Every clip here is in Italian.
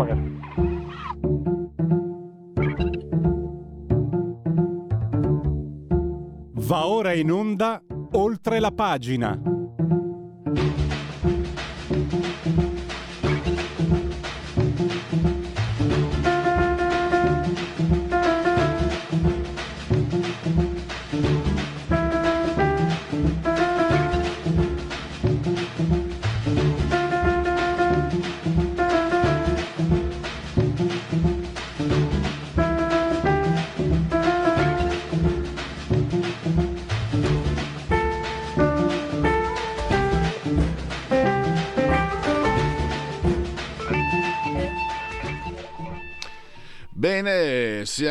pagare. Va ora in onda oltre la pagina.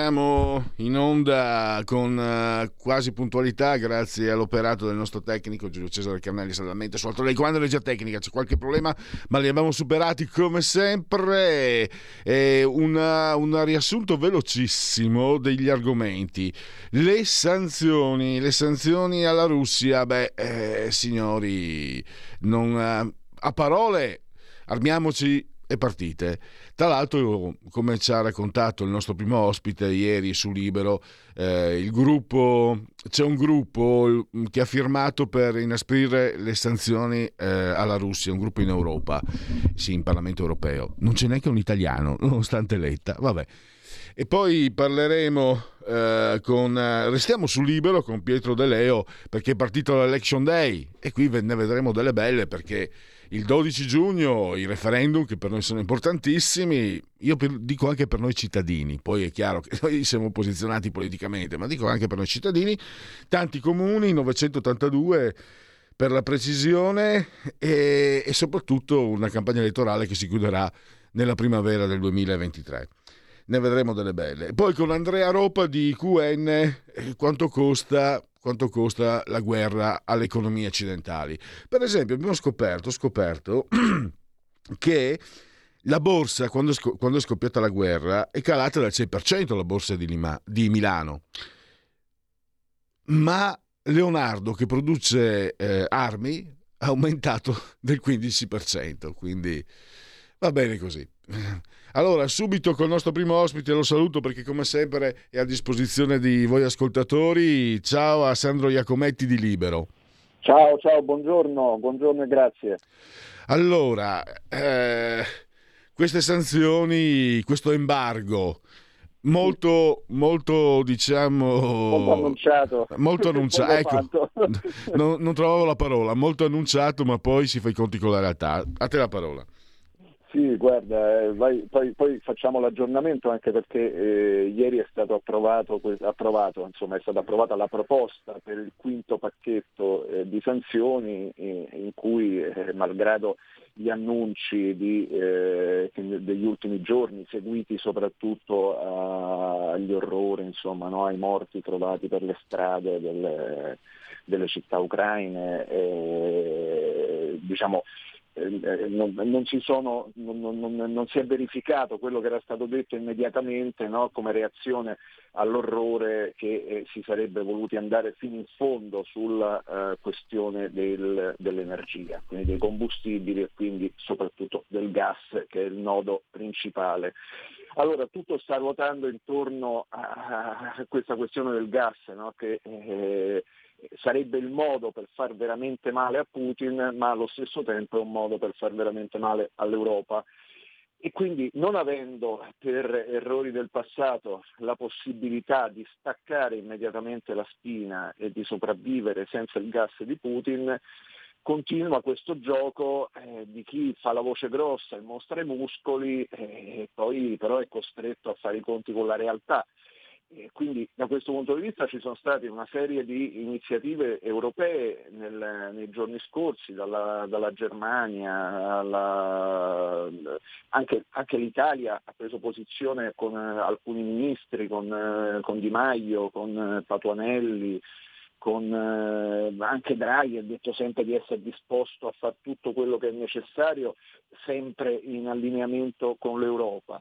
Siamo in onda con uh, quasi puntualità grazie all'operato del nostro tecnico Giulio Cesare Carnelli saldamente su alto lei comando regia tecnica c'è qualche problema? Ma li abbiamo superati come sempre. Un riassunto velocissimo degli argomenti. Le sanzioni le sanzioni alla Russia beh eh, signori non, uh, a parole armiamoci e partite. Tra l'altro, come ci ha raccontato il nostro primo ospite ieri su Libero, eh, gruppo, c'è un gruppo che ha firmato per inasprire le sanzioni eh, alla Russia, un gruppo in Europa, sì, in Parlamento europeo. Non c'è neanche un italiano, nonostante Letta. Vabbè. E poi parleremo eh, con. Restiamo su libero con Pietro De Leo perché è partito l'Election Day e qui ne vedremo delle belle perché il 12 giugno i referendum che per noi sono importantissimi, io dico anche per noi cittadini, poi è chiaro che noi siamo posizionati politicamente, ma dico anche per noi cittadini, tanti comuni, 982 per la precisione e, e soprattutto una campagna elettorale che si chiuderà nella primavera del 2023 ne vedremo delle belle. Poi con Andrea Ropa di QN eh, quanto costa quanto costa la guerra alle economie occidentali. Per esempio, abbiamo scoperto, scoperto che la borsa, quando, quando, è scoppiata la guerra, è calata del 6% la borsa di, Lima, di Milano. Ma Leonardo, che produce eh, armi, ha aumentato del 15%. Quindi va bene così. Allora, subito col nostro primo ospite lo saluto perché come sempre è a disposizione di voi ascoltatori. Ciao a Sandro Iacometti di Libero. Ciao, ciao, buongiorno, buongiorno e grazie. Allora, eh, queste sanzioni, questo embargo, molto, molto diciamo molto annunciato molto annunciato ecco non, non trovavo la parola molto annunciato ma poi si fa i conti con la realtà a te la parola sì, guarda, eh, vai, poi, poi, facciamo l'aggiornamento anche perché eh, ieri è approvato, approvato insomma, è stata approvata la proposta per il quinto pacchetto eh, di sanzioni eh, in cui, eh, malgrado gli annunci di, eh, degli ultimi giorni, seguiti soprattutto agli orrori, insomma, no, ai morti trovati per le strade delle, delle città ucraine, diciamo, non, non, si sono, non, non, si è verificato quello che era stato detto immediatamente no? come reazione all'orrore che eh, si sarebbe voluti andare fino in fondo sulla eh, questione del, dell'energia, quindi dei combustibili e quindi soprattutto del gas che è il nodo principale. Allora tutto sta ruotando intorno a questa questione del gas no? che eh, sarebbe il modo per far veramente male a Putin, ma allo stesso tempo è un modo per far veramente male all'Europa. E quindi non avendo per errori del passato la possibilità di staccare immediatamente la spina e di sopravvivere senza il gas di Putin, continua questo gioco eh, di chi fa la voce grossa e mostra i muscoli eh, e poi però è costretto a fare i conti con la realtà. E quindi da questo punto di vista ci sono state una serie di iniziative europee nel, nei giorni scorsi, dalla, dalla Germania, alla, anche, anche, l'Italia ha preso posizione con alcuni ministri, con, con Di Maio, con Patuanelli, con eh, anche Draghi ha detto sempre di essere disposto a fare tutto quello che è necessario, sempre in allineamento con l'Europa.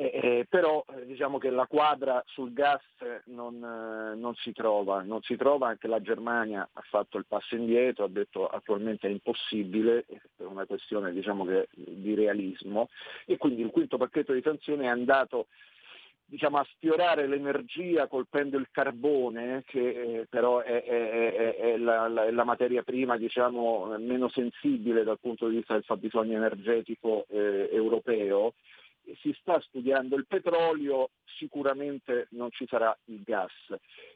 Eh, però eh, diciamo che la quadra sul gas non, eh, non, si trova, non si trova anche la Germania ha fatto il passo indietro, ha detto attualmente è impossibile per una questione diciamo che, di realismo e quindi il quinto pacchetto di sanzioni è andato diciamo, a sfiorare l'energia colpendo il carbone, che eh, però è, è, è, è la, la, la, materia prima diciamo, meno sensibile dal punto di vista del fabbisogno energetico eh, europeo, si sta studiando il petrolio, sicuramente non ci sarà il gas.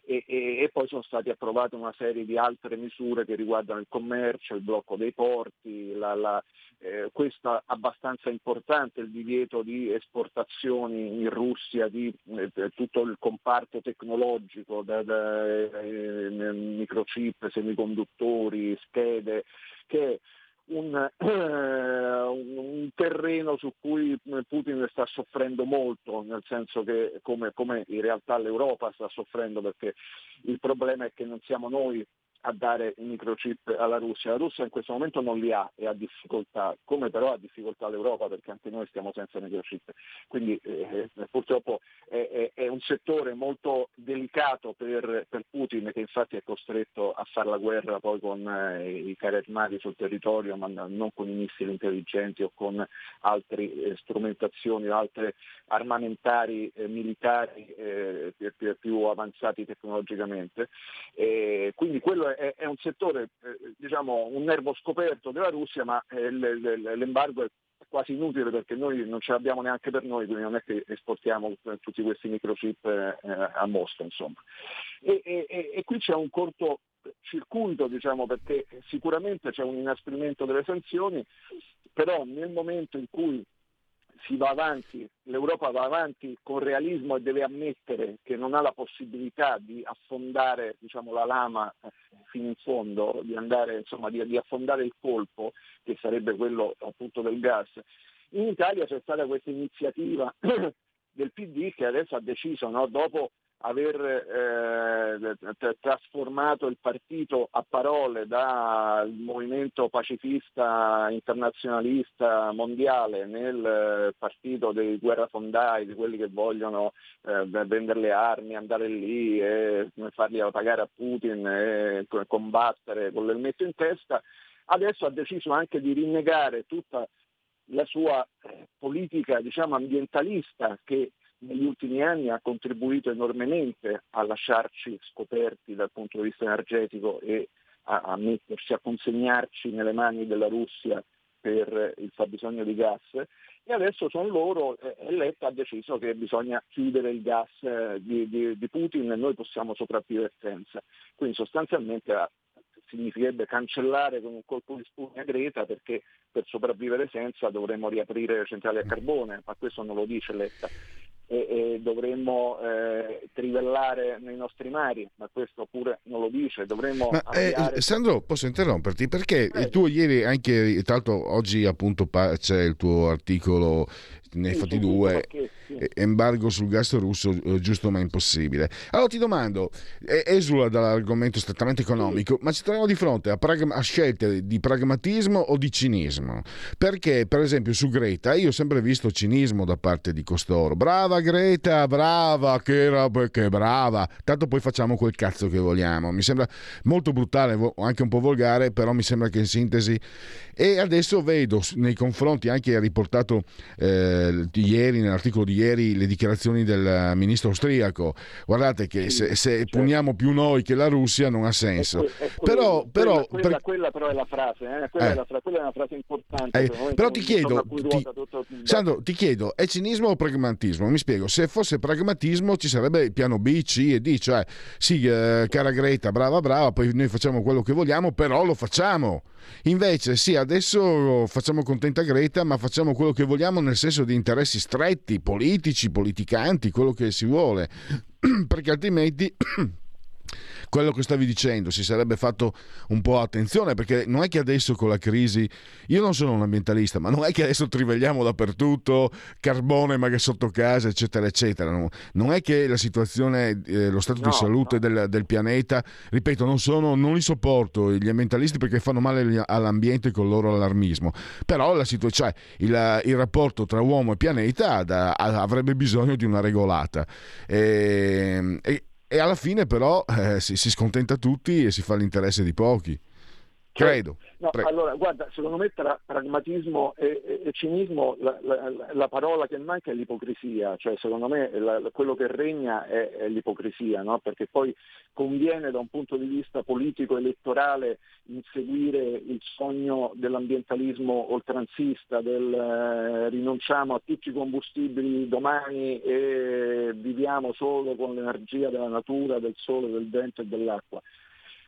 E, e, e, poi sono state approvate una serie di altre misure che riguardano il commercio, il blocco dei porti, la, la, eh, questo abbastanza importante, il divieto di esportazioni in Russia di eh, tutto il comparto tecnologico, da, da eh, microchip, semiconduttori, schede, che un, un, terreno su cui Putin sta soffrendo molto, nel senso che come, come in realtà l'Europa sta soffrendo perché il problema è che non siamo noi a dare i microchip alla Russia. La Russia in questo momento non li ha e ha difficoltà, come però ha difficoltà l'Europa perché anche noi stiamo senza microchip. Quindi eh, purtroppo è, è, è, un settore molto delicato per, per, Putin che infatti è costretto a fare la guerra poi con eh, i carri armati sul territorio, ma non con i missili intelligenti o con altre eh, strumentazioni o altre armamentari eh, militari eh, più, più, avanzati tecnologicamente. quindi quello è, è un settore, eh, diciamo, un nervo scoperto della Russia, ma eh, l'embargo è quasi inutile perché noi non ce l'abbiamo neanche per noi, quindi non è che esportiamo tutti questi microchip eh, a Mosca. Insomma. E, e, e, qui c'è un corto circuito, diciamo, perché sicuramente c'è un inasprimento delle sanzioni, però nel momento in cui si va avanti, l'Europa va avanti con realismo e deve ammettere che non ha la possibilità di affondare diciamo, la lama eh, fino in fondo, di, andare, insomma, di, di affondare il colpo, che sarebbe quello appunto del gas. In Italia c'è stata questa iniziativa del PD che adesso ha deciso, no, dopo aver eh, trasformato il partito a parole dal movimento pacifista internazionalista mondiale nel partito dei guerrafondai, di quelli che vogliono eh, vendere le armi, andare lì e fargli pagare a Putin e combattere con l'elmetto in testa, adesso ha deciso anche di rinnegare tutta la sua eh, politica diciamo, ambientalista che negli ultimi anni ha contribuito enormemente a lasciarci scoperti dal punto di vista energetico e a, a metterci, a consegnarci nelle mani della Russia per il fabbisogno di gas e adesso sono loro e eh, Letta ha deciso che bisogna chiudere il gas eh, di, di, di, Putin e noi possiamo sopravvivere senza. Quindi sostanzialmente ah, significherebbe cancellare con un colpo di spugna Greta perché per sopravvivere senza dovremmo riaprire le centrali a carbone, ma questo non lo dice Letta e, e dovremmo eh, trivellare nei nostri mari, ma questo pure non lo dice. Dovremmo ma, eh, Sandro, posso interromperti? Perché eh. tu ieri anche, tra l'altro oggi appunto c'è il tuo articolo ne hai fatti due, embargo sul gas russo eh, giusto ma impossibile. Allora ti domando, esula dall'argomento strettamente economico, ma ci troviamo di fronte a, pragma- a, scelte di pragmatismo o di cinismo? Perché per esempio su Greta io ho sempre visto cinismo da parte di costoro. Brava Greta, brava, che, roba, che brava, tanto poi facciamo quel cazzo che vogliamo. Mi sembra molto brutale, anche un po' volgare, però mi sembra che in sintesi... E adesso vedo nei confronti, anche riportato... Eh, ieri, nell'articolo di ieri, le dichiarazioni del ministro austriaco. Guardate che se, se certo. puniamo più noi che la Russia non ha senso. È, è però, però, quella, per... quella, però è la frase, eh? quella, eh. È la fra... quella, è una frase importante. Eh. Però ti chiedo, ti... Sandro, ti chiedo, è cinismo o pragmatismo? Mi spiego, se fosse pragmatismo ci sarebbe il piano B, C e D, cioè sì, eh, cara Greta, brava, brava, poi noi facciamo quello che vogliamo, però lo facciamo. Invece sì, adesso facciamo contenta Greta, ma facciamo quello che vogliamo nel senso di interessi stretti, politici, politicanti, quello che si vuole, perché altrimenti quello che stavi dicendo, si sarebbe fatto un po' attenzione perché non è che adesso con la crisi, io non sono un ambientalista, ma non è che adesso trivegliamo dappertutto, carbone magari sotto casa, eccetera, eccetera. Non è che la situazione, eh, lo stato no, di salute no. del, del, pianeta, ripeto, non, sono, non li sopporto gli ambientalisti perché fanno male all'ambiente con il loro allarmismo, però la situazione, cioè, il, il, rapporto tra uomo e pianeta da, avrebbe bisogno di una regolata. E, e, e alla fine però eh, si, si, scontenta tutti e si fa l'interesse di pochi. Credo. No, allora, guarda, secondo me tra pragmatismo e, e, e cinismo la, la, la, parola che manca è l'ipocrisia, cioè secondo me la, quello che regna è, è l'ipocrisia, no? perché poi conviene da un punto di vista politico-elettorale inseguire il sogno dell'ambientalismo oltranzista, del eh, rinunciamo a tutti i combustibili domani e viviamo solo con l'energia della natura, del sole, del vento e dell'acqua.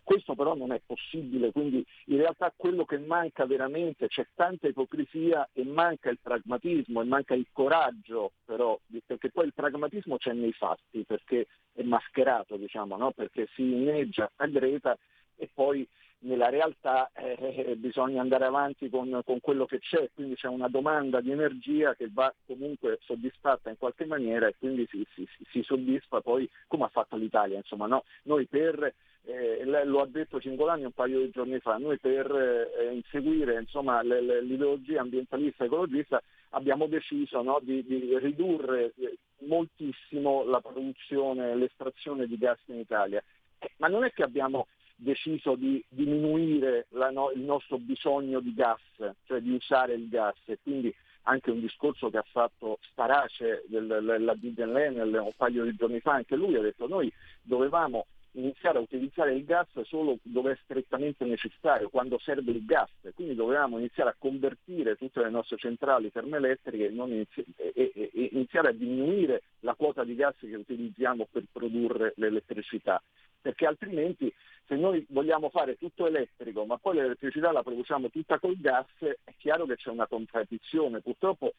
Questo però non è possibile, quindi in realtà quello che manca veramente, c'è tanta ipocrisia e manca il pragmatismo e manca il coraggio però, perché poi il pragmatismo c'è nei fatti, perché è mascherato, diciamo, no? perché si inneggia a Greta e poi nella realtà eh, eh, bisogna andare avanti con, con, quello che c'è, quindi c'è una domanda di energia che va comunque soddisfatta in qualche maniera e quindi si, si, si soddisfa poi come ha fatto l'Italia. Insomma, no? Noi per eh, lo ha detto Cingolani un paio di giorni fa, noi per eh, inseguire insomma, l'ideologia ambientalista e ecologista abbiamo deciso no, di, di, ridurre eh, moltissimo la produzione, l'estrazione di gas in Italia. Eh, ma non è che abbiamo deciso di diminuire no, il nostro bisogno di gas, cioè di usare il gas. E quindi anche un discorso che ha fatto Starace della Biden Lenel un paio di giorni fa, anche lui ha detto noi dovevamo iniziare a utilizzare il gas solo dove è strettamente necessario, quando serve il gas, quindi dovevamo iniziare a convertire tutte le nostre centrali termoelettriche inizi- e, e, e iniziare a diminuire la quota di gas che utilizziamo per produrre l'elettricità, perché altrimenti se noi vogliamo fare tutto elettrico ma poi l'elettricità la produciamo tutta col gas, è chiaro che c'è una contraddizione. Purtroppo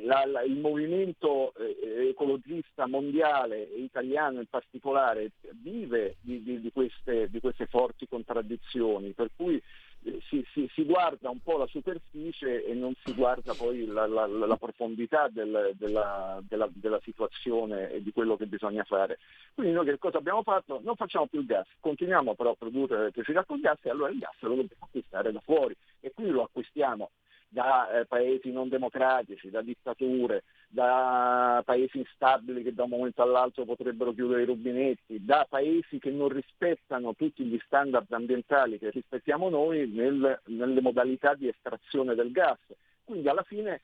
la, la, il movimento eh, ecologista mondiale e italiano in particolare vive di, di, di, queste, di queste, forti contraddizioni, per cui eh, si, si, si, guarda un po' la superficie e non si guarda poi la, la profondità del, della, della, della, situazione e di quello che bisogna fare. Quindi noi che cosa abbiamo fatto? Non facciamo più gas, continuiamo però a produrre elettricità con gas e allora il gas lo dobbiamo acquistare da fuori e quindi lo acquistiamo da eh, paesi non democratici, da dittature, da paesi instabili che da un momento all'altro potrebbero chiudere i rubinetti, da paesi che non rispettano tutti gli standard ambientali che rispettiamo noi nel, nelle modalità di estrazione del gas. Quindi alla fine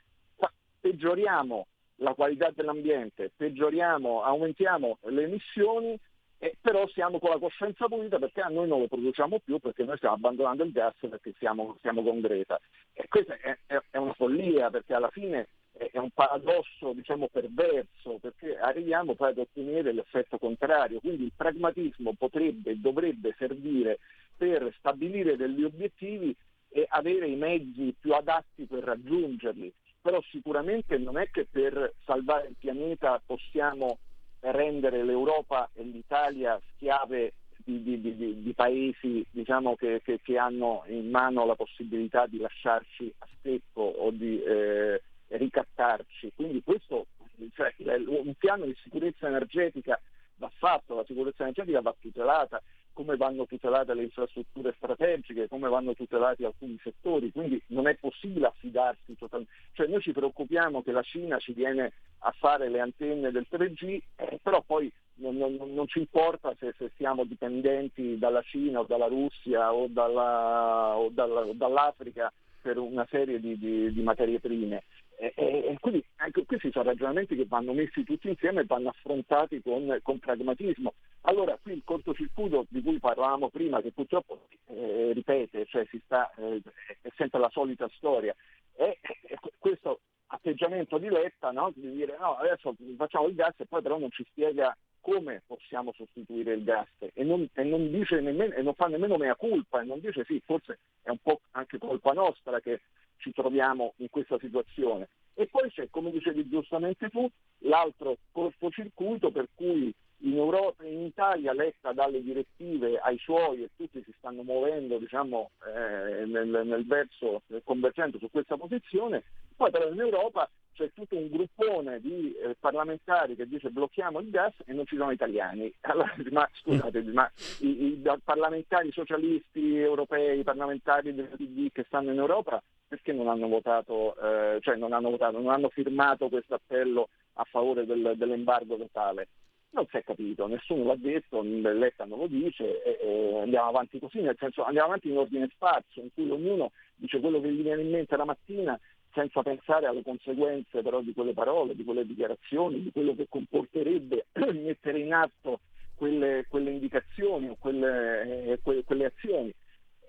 peggioriamo la qualità dell'ambiente, peggioriamo, aumentiamo le emissioni eh, però siamo con la coscienza pulita perché a noi non lo produciamo più perché noi stiamo abbandonando il gas perché siamo, siamo con Greta. Questa è, è, è, una follia perché alla fine è, è un paradosso diciamo, perverso perché arriviamo poi ad ottenere l'effetto contrario. Quindi il pragmatismo potrebbe e dovrebbe servire per stabilire degli obiettivi e avere i mezzi più adatti per raggiungerli. Però sicuramente non è che per salvare il pianeta possiamo rendere l'Europa e l'Italia schiave di, di, di, di paesi diciamo, che, che, che, hanno in mano la possibilità di lasciarci a stecco o di eh, ricattarci. Quindi questo, cioè, un piano di sicurezza energetica va fatto, la sicurezza energetica va tutelata, come vanno tutelate le infrastrutture strategiche, come vanno tutelati alcuni settori, quindi non è possibile affidarsi totalmente. Cioè noi ci preoccupiamo che la Cina ci viene a fare le antenne del 3G, eh, però poi non, non, non ci importa se, se, siamo dipendenti dalla Cina o dalla Russia o, dalla, o, dalla, o dall'Africa per una serie di, di, di materie prime. E, e, quindi anche questi sono ragionamenti che vanno messi tutti insieme e vanno affrontati con, con pragmatismo. Allora qui il cortocircuito di cui parlavamo prima, che purtroppo eh, ripete, cioè sta, eh, è sempre la solita storia, è, è questo atteggiamento di Letta no? di dire no, adesso facciamo il gas e poi però non ci spiega come possiamo sostituire il gas e non, e non, nemmeno, e non fa nemmeno mea culpa e non dice sì, forse è un po' anche colpa nostra che ci troviamo in questa situazione. E poi c'è, come dicevi giustamente tu, l'altro cortocircuito per cui in, Europa, in Italia letta dalle direttive ai suoi e tutti si stanno muovendo diciamo, eh, nel, nel, verso convergente su questa posizione, poi però in Europa c'è tutto un gruppone di eh, parlamentari che dice blocchiamo il gas e non ci sono italiani. Allora, ma scusate, ma i, i, parlamentari socialisti europei, i parlamentari del PD che stanno in Europa, perché non hanno votato, eh, cioè non hanno votato, non hanno firmato questo appello a favore del, dell'embargo totale? Non si è capito, nessuno l'ha detto, Letta non lo dice e, e andiamo avanti così, nel senso andiamo avanti in ordine sparso, in cui ognuno dice quello che gli viene in mente la mattina senza pensare alle conseguenze però di quelle parole, di quelle dichiarazioni, di quello che comporterebbe mettere in atto quelle, quelle indicazioni o quelle, eh, quelle, quelle azioni.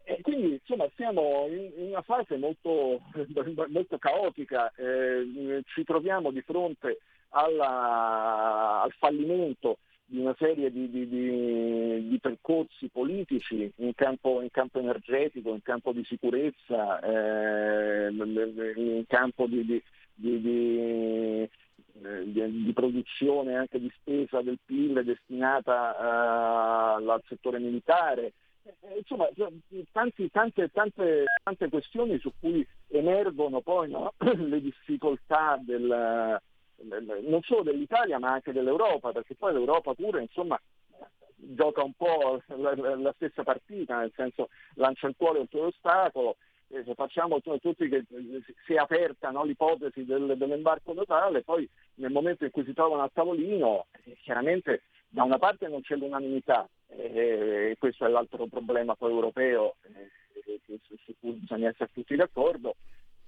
E quindi insomma siamo in, in una fase molto, molto caotica, eh, ci troviamo di fronte alla, al fallimento di una serie di, di, di, di percorsi politici in campo, in campo, energetico, in campo di sicurezza, eh, in campo di, di, produzione anche di spesa del PIL destinata uh, al settore militare. Eh, insomma, tanti, tante, tante, tante, questioni su cui emergono poi no? le difficoltà del, non solo dell'Italia ma anche dell'Europa, perché poi l'Europa pure insomma, gioca un po' la, la, stessa partita, nel senso lancia il cuore oltre l'ostacolo, eh, facciamo tutti che si è aperta no, l'ipotesi del, dell'embarco totale, poi nel momento in cui si trovano al tavolino, eh, chiaramente da una parte non c'è l'unanimità, eh, e questo è l'altro problema poi europeo eh, su cui bisogna essere tutti d'accordo,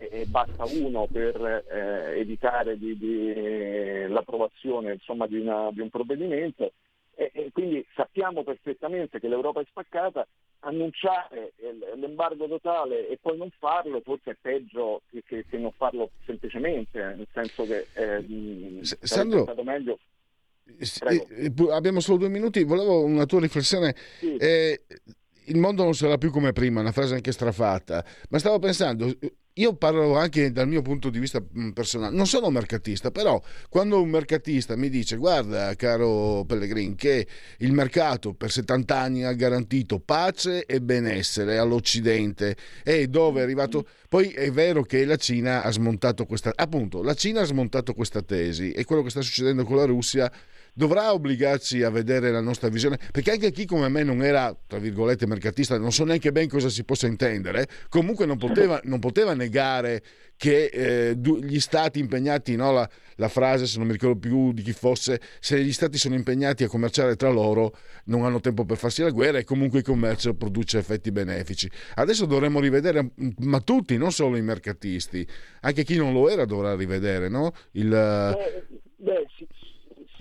e basta uno per eh, evitare di, di, l'approvazione insomma, di, una, di, un provvedimento e, e, quindi sappiamo perfettamente che l'Europa è spaccata, annunciare l'embargo totale e poi non farlo forse è peggio che, che, che non farlo semplicemente, nel senso che eh, Sandro, stato meglio. Prego. Eh, abbiamo solo due minuti, volevo una tua riflessione. Sì. Eh, il mondo non sarà più come prima, una frase anche strafatta, ma stavo pensando, io parlo anche dal mio punto di vista mm, personale, non sono mercatista, però quando un mercatista mi dice guarda caro Pellegrin che il mercato per 70 anni ha garantito pace e benessere all'Occidente e dove è arrivato, poi è vero che la Cina ha smontato questa, appunto la Cina ha smontato questa tesi e quello che sta succedendo con la Russia dovrà obbligarci a vedere la nostra visione, perché anche chi come me non era, tra virgolette, mercatista, non so neanche ben cosa si possa intendere, comunque non poteva, non poteva negare che eh, gli stati impegnati, no, la, la, frase se non mi ricordo più di chi fosse, se gli stati sono impegnati a commerciare tra loro non hanno tempo per farsi la guerra e comunque il commercio produce effetti benefici. Adesso dovremmo rivedere, ma tutti, non solo i mercatisti, anche chi non lo era dovrà rivedere no? il... Beh, beh sì,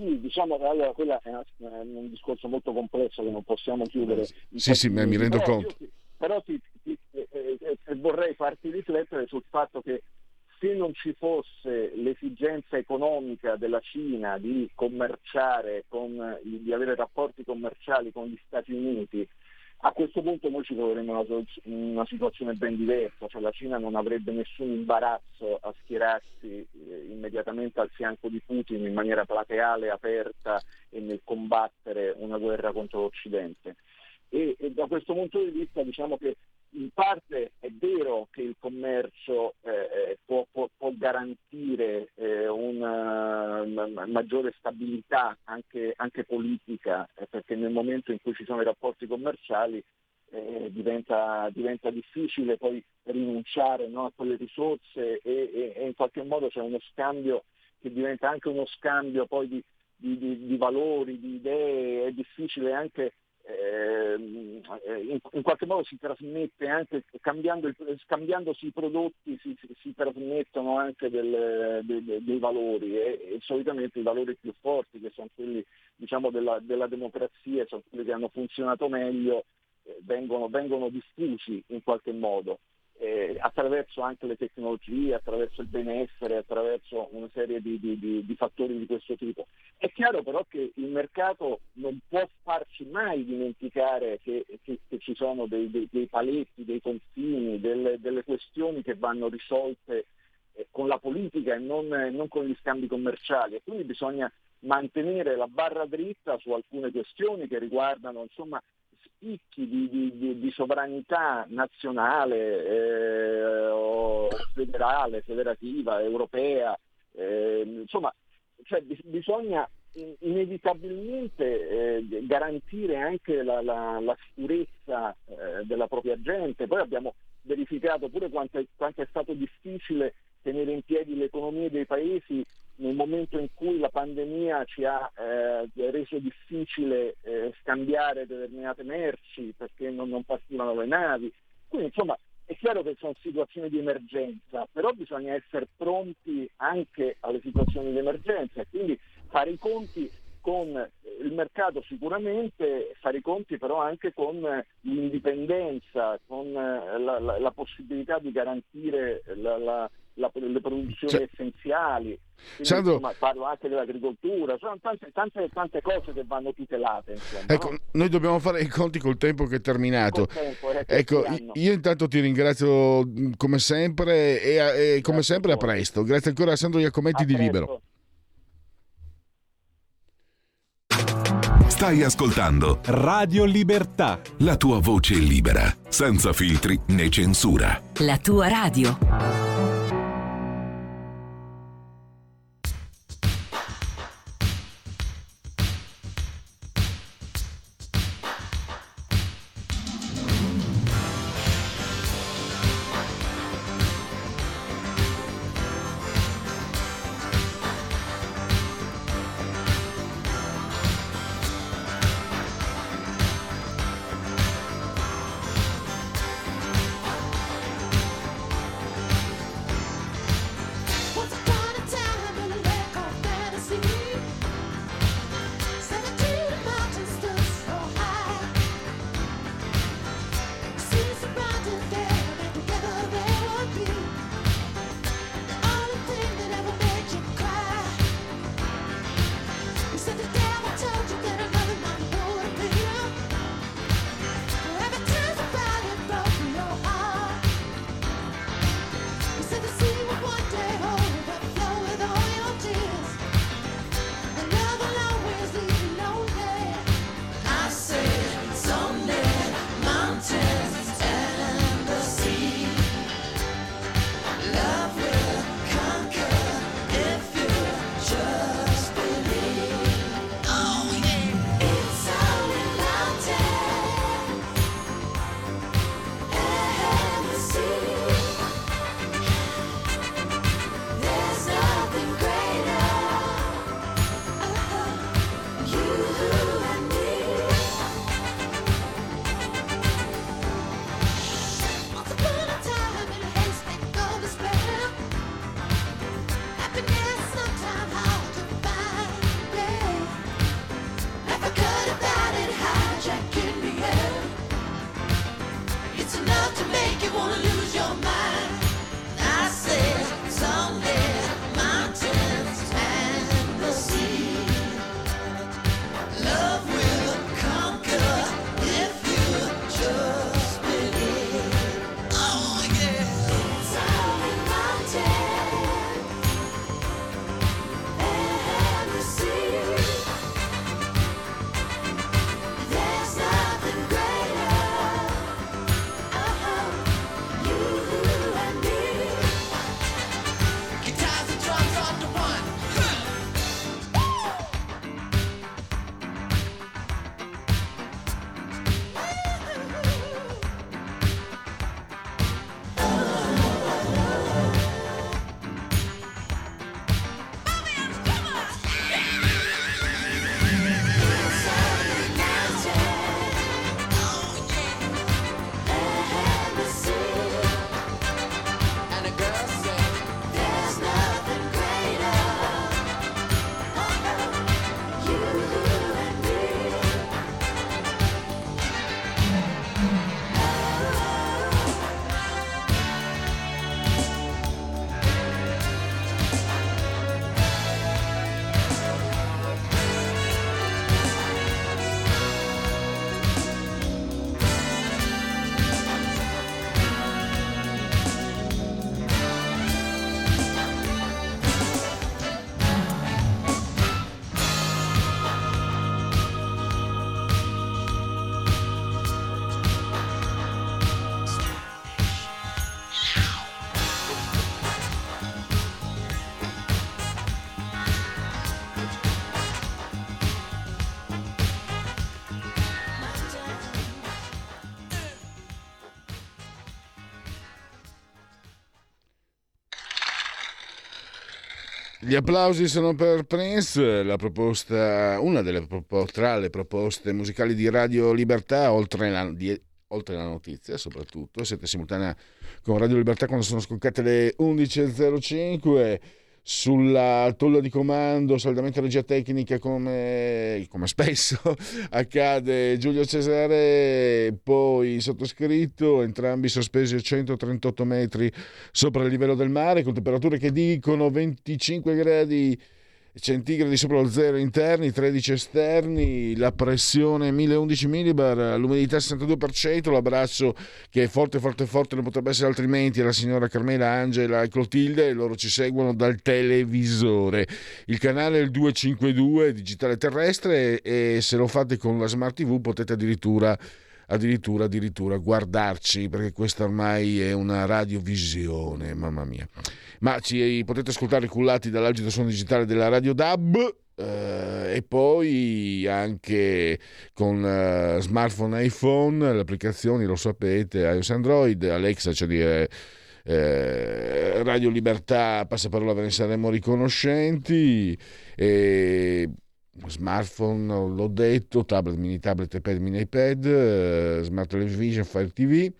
sì, diciamo che allora quella è, un discorso molto complesso che non possiamo chiudere. Sì, sì, mi rendo però conto. Ti, però ti, ti, eh, eh, eh, vorrei farti riflettere sul fatto che se non ci fosse l'esigenza economica della Cina di commerciare, con, di avere rapporti commerciali con gli Stati Uniti, a questo punto noi ci troveremmo in una, situazione ben diversa, cioè la Cina non avrebbe nessun imbarazzo a schierarsi eh, immediatamente al fianco di Putin in maniera plateale, aperta e nel combattere una guerra contro l'Occidente. E, e da questo punto di vista diciamo che in parte è vero che il commercio eh, eh può, può, può, garantire eh, una, una, maggiore stabilità anche, anche politica, eh, perché nel momento in cui ci sono i rapporti commerciali eh, diventa, diventa, difficile poi rinunciare no, a quelle risorse e, e, e, in qualche modo c'è uno scambio che diventa anche uno scambio poi di, di, di, di valori, di idee, è difficile anche eh, in, in, qualche modo si trasmette anche, il, scambiandosi i prodotti si, si, si trasmettono anche del, de, de, dei valori e, e, solitamente i valori più forti che sono quelli diciamo, della, della, democrazia, sono quelli che hanno funzionato meglio, eh, vengono, vengono diffusi in qualche modo eh, attraverso anche le tecnologie, attraverso il benessere, attraverso una serie di, di, di, di, fattori di questo tipo. È chiaro però che il mercato non può farci mai dimenticare che, che, che ci sono dei, dei, dei, paletti, dei confini, delle, delle, questioni che vanno risolte eh, con la politica e non, non, con gli scambi commerciali e quindi bisogna mantenere la barra dritta su alcune questioni che riguardano insomma, spicchi di, di, di, sovranità nazionale, eh, federale, federativa, europea, eh, insomma, cioè, bisogna inevitabilmente eh, garantire anche la, la, la sicurezza eh, della propria gente. Poi abbiamo verificato pure quanto è, quanto è stato difficile tenere in piedi le economie dei paesi nel momento in cui la pandemia ci ha eh, reso difficile eh, scambiare determinate merci perché non, non partivano le navi. Quindi insomma è chiaro che sono situazioni di emergenza, però bisogna essere pronti anche alle situazioni di emergenza e quindi fare i conti con il mercato sicuramente, fare i conti però anche con l'indipendenza, con la, la, la possibilità di garantire la, la, le produzioni cioè, essenziali. Quindi, Sandro, insomma, parlo anche dell'agricoltura, sono tante, tante, tante cose che vanno tutelate. Insomma, ecco, no? Noi dobbiamo fare i conti col tempo che è terminato. Tempo, eh, ecco, io intanto ti ringrazio come sempre e, e come sempre a presto. Grazie ancora a Sandro Iacometti a di. Libero. Stai ascoltando Radio Libertà. La tua voce libera, senza filtri né censura. La tua radio. Gli applausi sono per Prince, proposta, una delle tra le proposte musicali di Radio Libertà, oltre la, di, oltre la notizia soprattutto. Siete simultanea con Radio Libertà quando sono scoccate le 11.05 sulla tolla di comando, saldamente regia tecnica come, come, spesso accade Giulio Cesare, poi sottoscritto, entrambi sospesi a 138 metri sopra il livello del mare, con temperature che dicono 25 gradi centigradi sopra lo zero interni, 13 esterni, la pressione 1011 millibar, l'umidità 62%, l'abbraccio che è forte, forte, forte, non potrebbe essere altrimenti, alla signora Carmela Angela e Clotilde, e loro ci seguono dal televisore. Il canale è il 252 digitale terrestre e se lo fate con la Smart TV potete addirittura addirittura, addirittura guardarci perché questa ormai è una radiovisione, mamma mia ma ci potete ascoltare cullati dall'agito suono digitale della Radio DAB eh, e poi anche con eh, smartphone iPhone, le applicazioni lo sapete, iOS Android, Alexa, cioè dire eh, Radio Libertà, passaparola ve ne saremo riconoscenti. E smartphone, l'ho detto, tablet, mini tablet, iPad, mini iPad, eh, smart television, Fire TV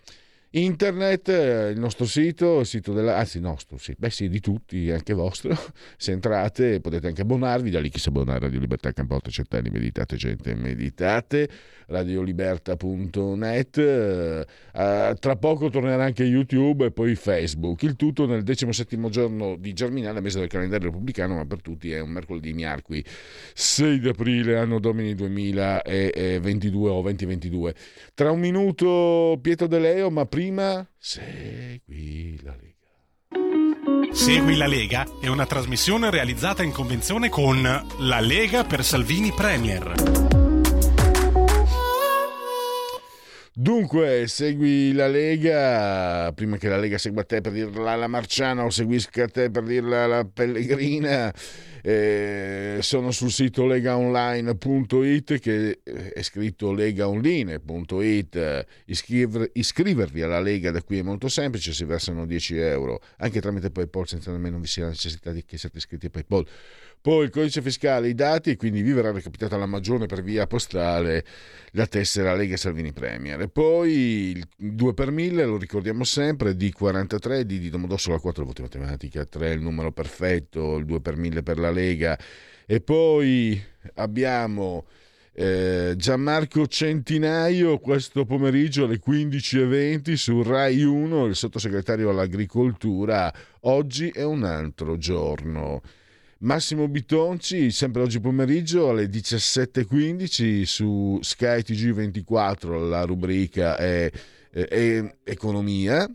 Internet, eh, il nostro sito, il sito della, anzi nostro, sì, beh sì, di tutti, anche vostro, se entrate potete anche abbonarvi, da lì chi si abbona a Radio Libertà Campotto Centelli, meditate gente, meditate, radioliberta.net, eh, tra poco tornerà anche YouTube e poi Facebook, il tutto nel decimosettimo giorno di Germinale, mese del calendario repubblicano, ma per tutti è un mercoledì miarqui, 6 aprile, anno domini 2022 o 2022. Tra un minuto Pietro De Leo, ma prima Segui la Lega. Segui la Lega è una trasmissione realizzata in convenzione con La Lega per Salvini Premier. Dunque, segui la Lega, prima che la Lega segua te per dirla alla Marciana o seguisca te per dirla alla Pellegrina eh, sono sul sito legaonline.it che eh, è scritto legaonline.it Iscriver, iscrivervi alla Lega da qui è molto semplice si versano 10 euro anche tramite Paypal senza nemmeno vi sia la necessità di che siate iscritti a Paypal poi il codice fiscale, i dati quindi vi verrà recapitata la magione per via postale la tessera Lega Salvini Premier. E poi il 2 per 1000, lo ricordiamo sempre, D43, D di Domodossola 4 voti matematica, 3 il numero perfetto, il 2 per 1000 per la Lega. E poi abbiamo eh, Gianmarco Centinaio questo pomeriggio alle 15.20 su Rai 1, il sottosegretario all'agricoltura. Oggi è un altro giorno. Massimo Bitonci, sempre oggi pomeriggio alle 17.15 su Sky TG24, la rubrica è, è, è Economia.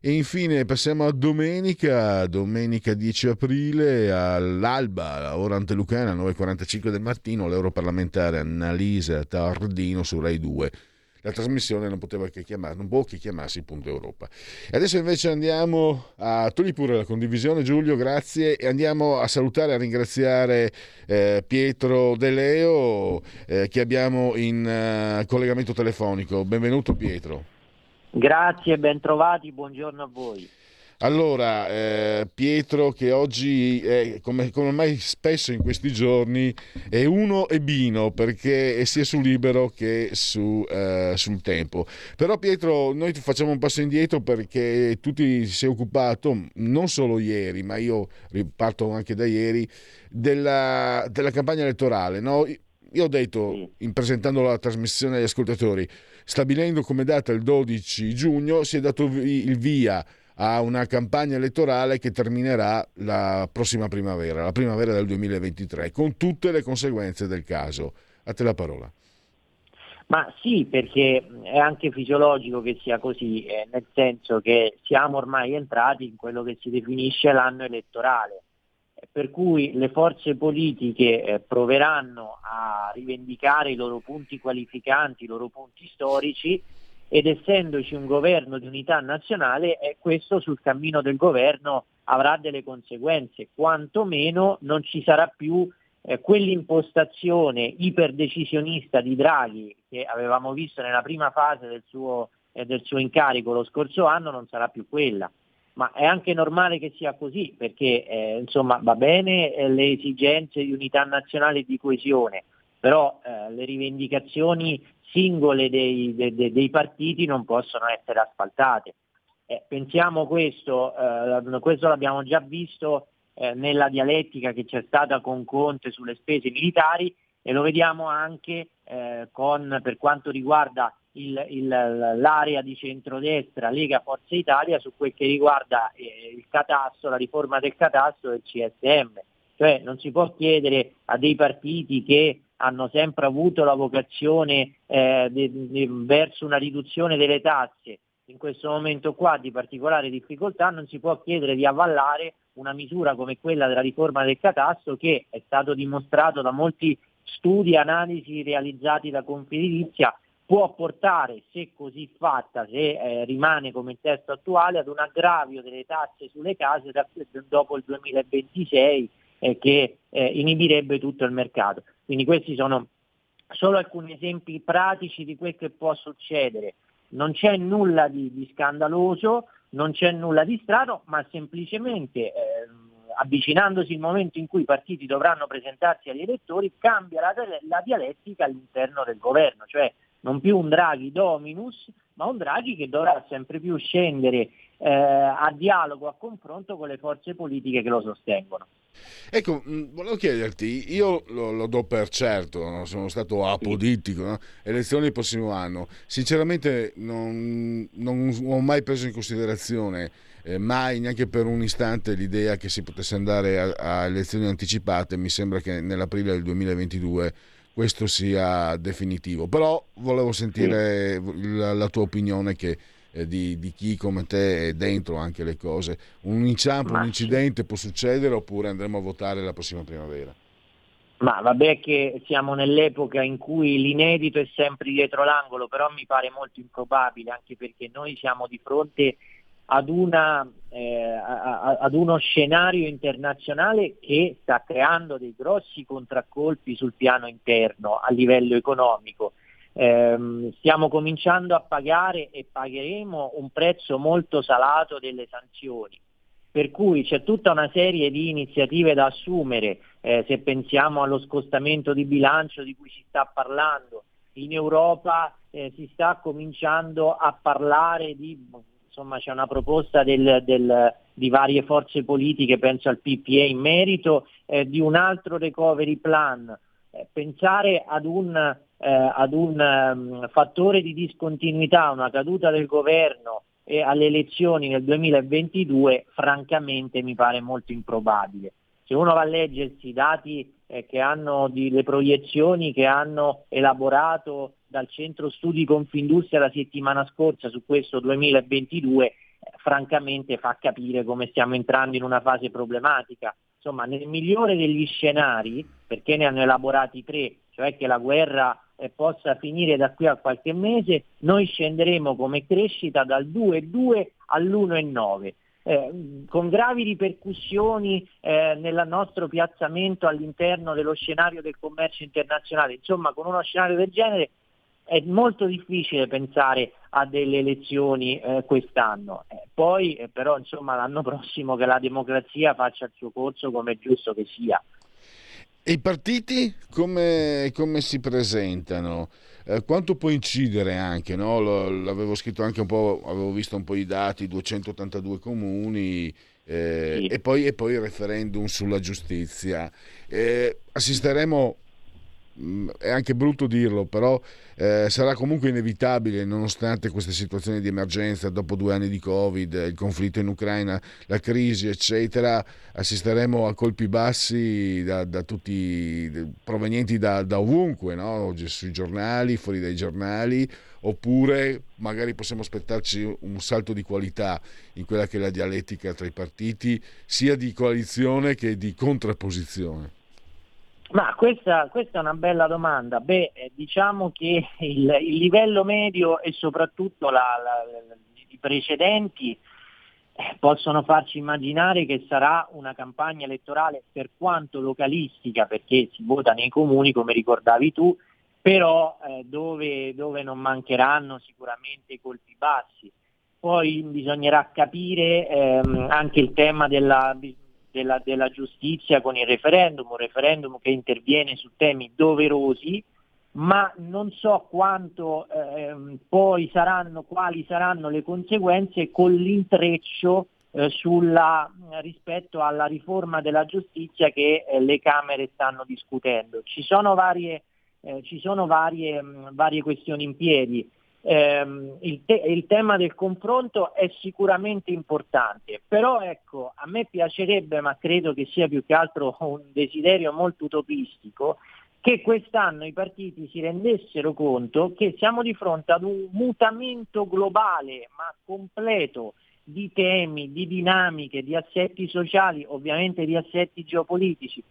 E infine passiamo a domenica, domenica 10 aprile all'alba, ora antelucana 9.45 del mattino, l'europarlamentare Annalisa Tardino su Rai 2 la trasmissione non poteva che chiamare, non può che chiamarsi Punto Europa. E adesso invece andiamo a togli pure la condivisione Giulio, grazie e andiamo a salutare a ringraziare eh, Pietro De Leo eh, che abbiamo in uh, collegamento telefonico. Benvenuto Pietro. Grazie, ben trovati, buongiorno a voi. Allora, eh, Pietro che oggi, è, come, come mai spesso in questi giorni, è uno e bino perché è sia sul libero che su, eh, sul tempo. Però Pietro, noi ti facciamo un passo indietro perché tu ti sei occupato, non solo ieri, ma io riparto anche da ieri, della, della campagna elettorale. No? Io ho detto, in presentando la trasmissione agli ascoltatori, stabilendo come data il 12 giugno, si è dato il via a una campagna elettorale che terminerà la prossima primavera, la primavera del 2023, con tutte le conseguenze del caso. A te la parola. Ma sì, perché è anche fisiologico che sia così, eh, nel senso che siamo ormai entrati in quello che si definisce l'anno elettorale, per cui le forze politiche eh, proveranno a rivendicare i loro punti qualificanti, i loro punti storici ed essendoci un governo di unità nazionale, eh, questo sul cammino del governo avrà delle conseguenze, quantomeno non ci sarà più eh, quell'impostazione iperdecisionista di Draghi che avevamo visto nella prima fase del suo, eh, del suo incarico lo scorso anno, non sarà più quella. Ma è anche normale che sia così perché eh, insomma va bene eh, le esigenze di unità nazionale e di coesione, però eh, le rivendicazioni singole dei, de, de, dei, partiti non possono essere asfaltate. Eh, pensiamo questo, eh, questo l'abbiamo già visto eh, nella dialettica che c'è stata con Conte sulle spese militari e lo vediamo anche eh, con, per quanto riguarda il, il, l'area di centrodestra Lega Forza Italia su quel che riguarda eh, il catasto, la riforma del catasto del CSM. Cioè non si può chiedere a dei partiti che hanno sempre avuto la vocazione eh, de, de, verso una riduzione delle tasse, in questo momento qua di particolare difficoltà non si può chiedere di avvallare una misura come quella della riforma del catasto che è stato dimostrato da molti studi e analisi realizzati da Confedilizia può portare, se così fatta, se eh, rimane come il testo attuale, ad un aggravio delle tasse sulle case da, dopo il 2026 eh, che eh, inibirebbe tutto il mercato. Quindi questi sono solo alcuni esempi pratici di quel che può succedere. Non c'è nulla di, di scandaloso, non c'è nulla di strano, ma semplicemente eh, avvicinandosi il momento in cui i partiti dovranno presentarsi agli elettori, cambia la, la dialettica all'interno del governo, cioè non più un Draghi dominus, ma un Draghi che dovrà sempre più scendere eh, a dialogo, a confronto con le forze politiche che lo sostengono. Ecco, mm, volevo chiederti, io lo, lo do per certo, no? sono stato apodittico, no? elezioni il prossimo anno, sinceramente non, non ho mai preso in considerazione, eh, mai neanche per un istante, l'idea che si potesse andare a, a elezioni anticipate, mi sembra che nell'aprile del 2022 questo sia definitivo, però volevo sentire sì. la, la tua opinione che eh, di, di, chi come te è dentro anche le cose. Un inciampo, Ma un incidente sì. può succedere oppure andremo a votare la prossima primavera? Ma vabbè che siamo nell'epoca in cui l'inedito è sempre dietro l'angolo, però mi pare molto improbabile, anche perché noi siamo di fronte ad, una, eh, ad uno scenario internazionale che sta creando dei grossi contraccolpi sul piano interno a livello economico ehm, stiamo cominciando a pagare e pagheremo un prezzo molto salato delle sanzioni. Per cui c'è tutta una serie di iniziative da assumere, eh, se pensiamo allo scostamento di bilancio di cui si sta parlando. In Europa eh, si sta cominciando a parlare di, insomma c'è una proposta del, del, di varie forze politiche, penso al PPA in merito, eh, di un altro recovery plan. Eh, pensare ad un eh, ad un um, fattore di discontinuità, una caduta del governo e alle elezioni nel 2022, francamente mi pare molto improbabile. Se uno va a leggersi i dati eh, che hanno di, le proiezioni che hanno elaborato dal centro studi Confindustria la settimana scorsa su questo 2022, eh, francamente fa capire come stiamo entrando in una fase problematica. Insomma, nel migliore degli scenari, perché ne hanno elaborati tre, cioè che la guerra eh, possa finire da qui a qualche mese, noi scenderemo come crescita dal 2,2 all'1,9. Eh, con gravi ripercussioni eh, nel nostro piazzamento all'interno dello scenario del commercio internazionale. Insomma, con uno scenario del genere è molto difficile pensare a delle elezioni eh, quest'anno. Eh, poi eh, però insomma, l'anno prossimo che la democrazia faccia il suo corso come è giusto che sia. E i partiti come, come si presentano? Eh, quanto può incidere anche? No? l'avevo scritto anche un po', avevo visto un po' i dati, 282 comuni eh, sì. e, poi, e, poi, il referendum sulla giustizia. Eh, assisteremo è anche brutto dirlo, però eh, sarà comunque inevitabile, nonostante queste situazioni di emergenza, dopo due anni di Covid, il conflitto in Ucraina, la crisi, eccetera, assisteremo a colpi bassi da, da tutti, provenienti da, da ovunque, no? sui giornali, fuori dai giornali, oppure magari possiamo aspettarci un salto di qualità in quella che è la dialettica tra i partiti, sia di coalizione che di contrapposizione. Ma questa, questa, è una bella domanda. Beh, eh, diciamo che il, il, livello medio e soprattutto la, la, i precedenti eh, possono farci immaginare che sarà una campagna elettorale per quanto localistica, perché si vota nei comuni, come ricordavi tu, però eh, dove, dove, non mancheranno sicuramente colpi bassi. poi bisognerà capire ehm, anche il tema della, della, della, giustizia con il referendum, un referendum che interviene su temi doverosi, ma non so quanto ehm, poi saranno, quali saranno le conseguenze con l'intreccio eh, sulla, rispetto alla riforma della giustizia che eh, le Camere stanno discutendo. Ci sono varie, eh, ci sono varie, mh, varie questioni in piedi. Eh, il, te- il, tema del confronto è sicuramente importante, però ecco, a me piacerebbe, ma credo che sia più che altro un desiderio molto utopistico, che quest'anno i partiti si rendessero conto che siamo di fronte ad un mutamento globale ma completo di temi, di dinamiche, di assetti sociali, ovviamente di assetti geopolitici.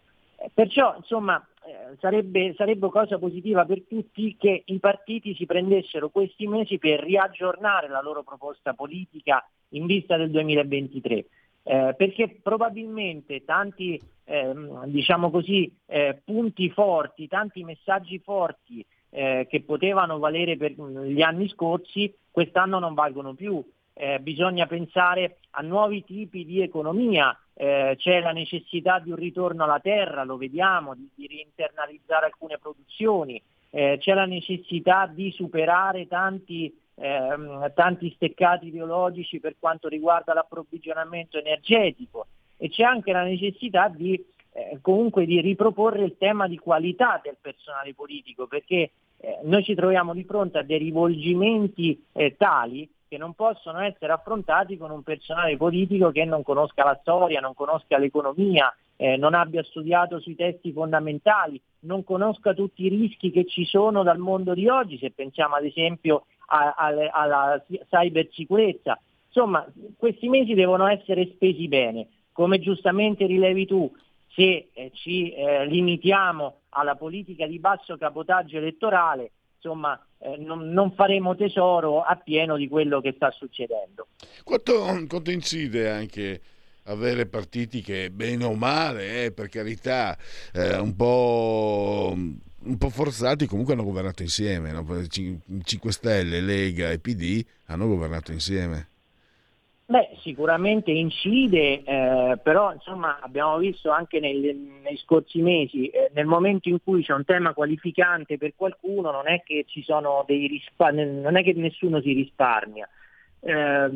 Perciò insomma eh, sarebbe, sarebbe cosa positiva per tutti che i partiti si prendessero questi mesi per riaggiornare la loro proposta politica in vista del 2023. Eh, perché probabilmente tanti eh, diciamo così, eh, punti forti, tanti messaggi forti eh, che potevano valere per gli anni scorsi, quest'anno non valgono più eh, bisogna pensare a nuovi tipi di economia, eh, c'è la necessità di un ritorno alla terra, lo vediamo, di, di reinternalizzare alcune produzioni, eh, c'è la necessità di superare tanti, ehm, tanti steccati ideologici per quanto riguarda l'approvvigionamento energetico. E c'è anche la necessità di eh, comunque di riproporre il tema di qualità del personale politico perché eh, noi ci troviamo di fronte a dei rivolgimenti eh, tali che non possono essere affrontati con un personale politico che non conosca la storia, non conosca l'economia, eh, non abbia studiato sui testi fondamentali, non conosca tutti i rischi che ci sono dal mondo di oggi, se pensiamo ad esempio a, alla cybersicurezza. Insomma, questi mesi devono essere spesi bene. Come giustamente rilevi tu, se eh, ci eh, limitiamo alla politica di basso capotaggio elettorale, insomma, eh, non, non, faremo tesoro appieno di quello che sta succedendo. Quanto, quanto incide anche avere partiti che bene o male, eh, per carità, eh, un po' un po' forzati comunque hanno governato insieme, no? 5 Stelle, Lega e PD hanno governato insieme. Beh, sicuramente incide, eh, però insomma abbiamo visto anche nei, nei scorsi mesi, eh, nel momento in cui c'è un tema qualificante per qualcuno, non è che risparmi, non è che nessuno si risparmia. Eh,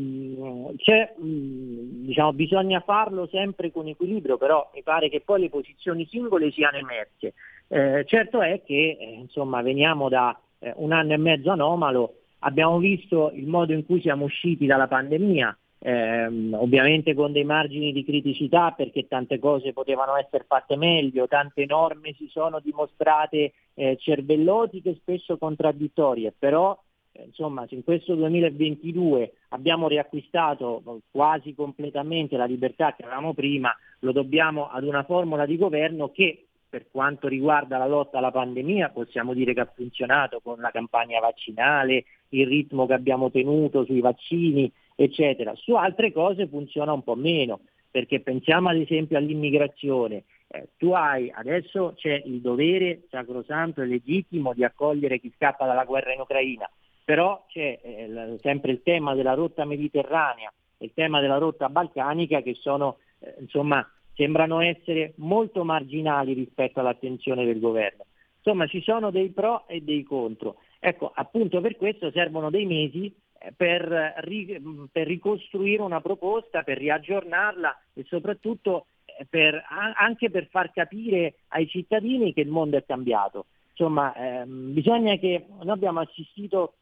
diciamo, bisogna farlo sempre con equilibrio, però mi pare che poi le posizioni singole siano emerse. Eh, certo è che eh, insomma, veniamo da eh, un anno e mezzo anomalo, abbiamo visto il modo in cui siamo usciti dalla pandemia, ehm, ovviamente con dei margini di criticità perché tante cose potevano essere fatte meglio, tante norme si sono dimostrate eh, cervellotiche, spesso contraddittorie, però eh, insomma se in questo 2022 abbiamo riacquistato quasi completamente la libertà che avevamo prima, lo dobbiamo ad una formula di governo che per quanto riguarda la lotta alla pandemia possiamo dire che ha funzionato con la campagna vaccinale, il ritmo che abbiamo tenuto sui vaccini, eccetera. Su altre cose funziona un po' meno, perché pensiamo ad esempio all'immigrazione. Eh, tu hai, adesso c'è il dovere sacrosanto e legittimo di accogliere chi scappa dalla guerra in Ucraina, però c'è eh, sempre il tema della rotta mediterranea e il tema della rotta balcanica che sono, eh, insomma, sembrano essere molto marginali rispetto all'attenzione del governo. Insomma, ci sono dei pro e dei contro. Ecco, appunto per questo servono dei mesi per, per, ricostruire una proposta, per riaggiornarla e soprattutto eh, per, anche per far capire ai cittadini che il mondo è cambiato. Insomma, ehm, bisogna che noi abbiamo assistito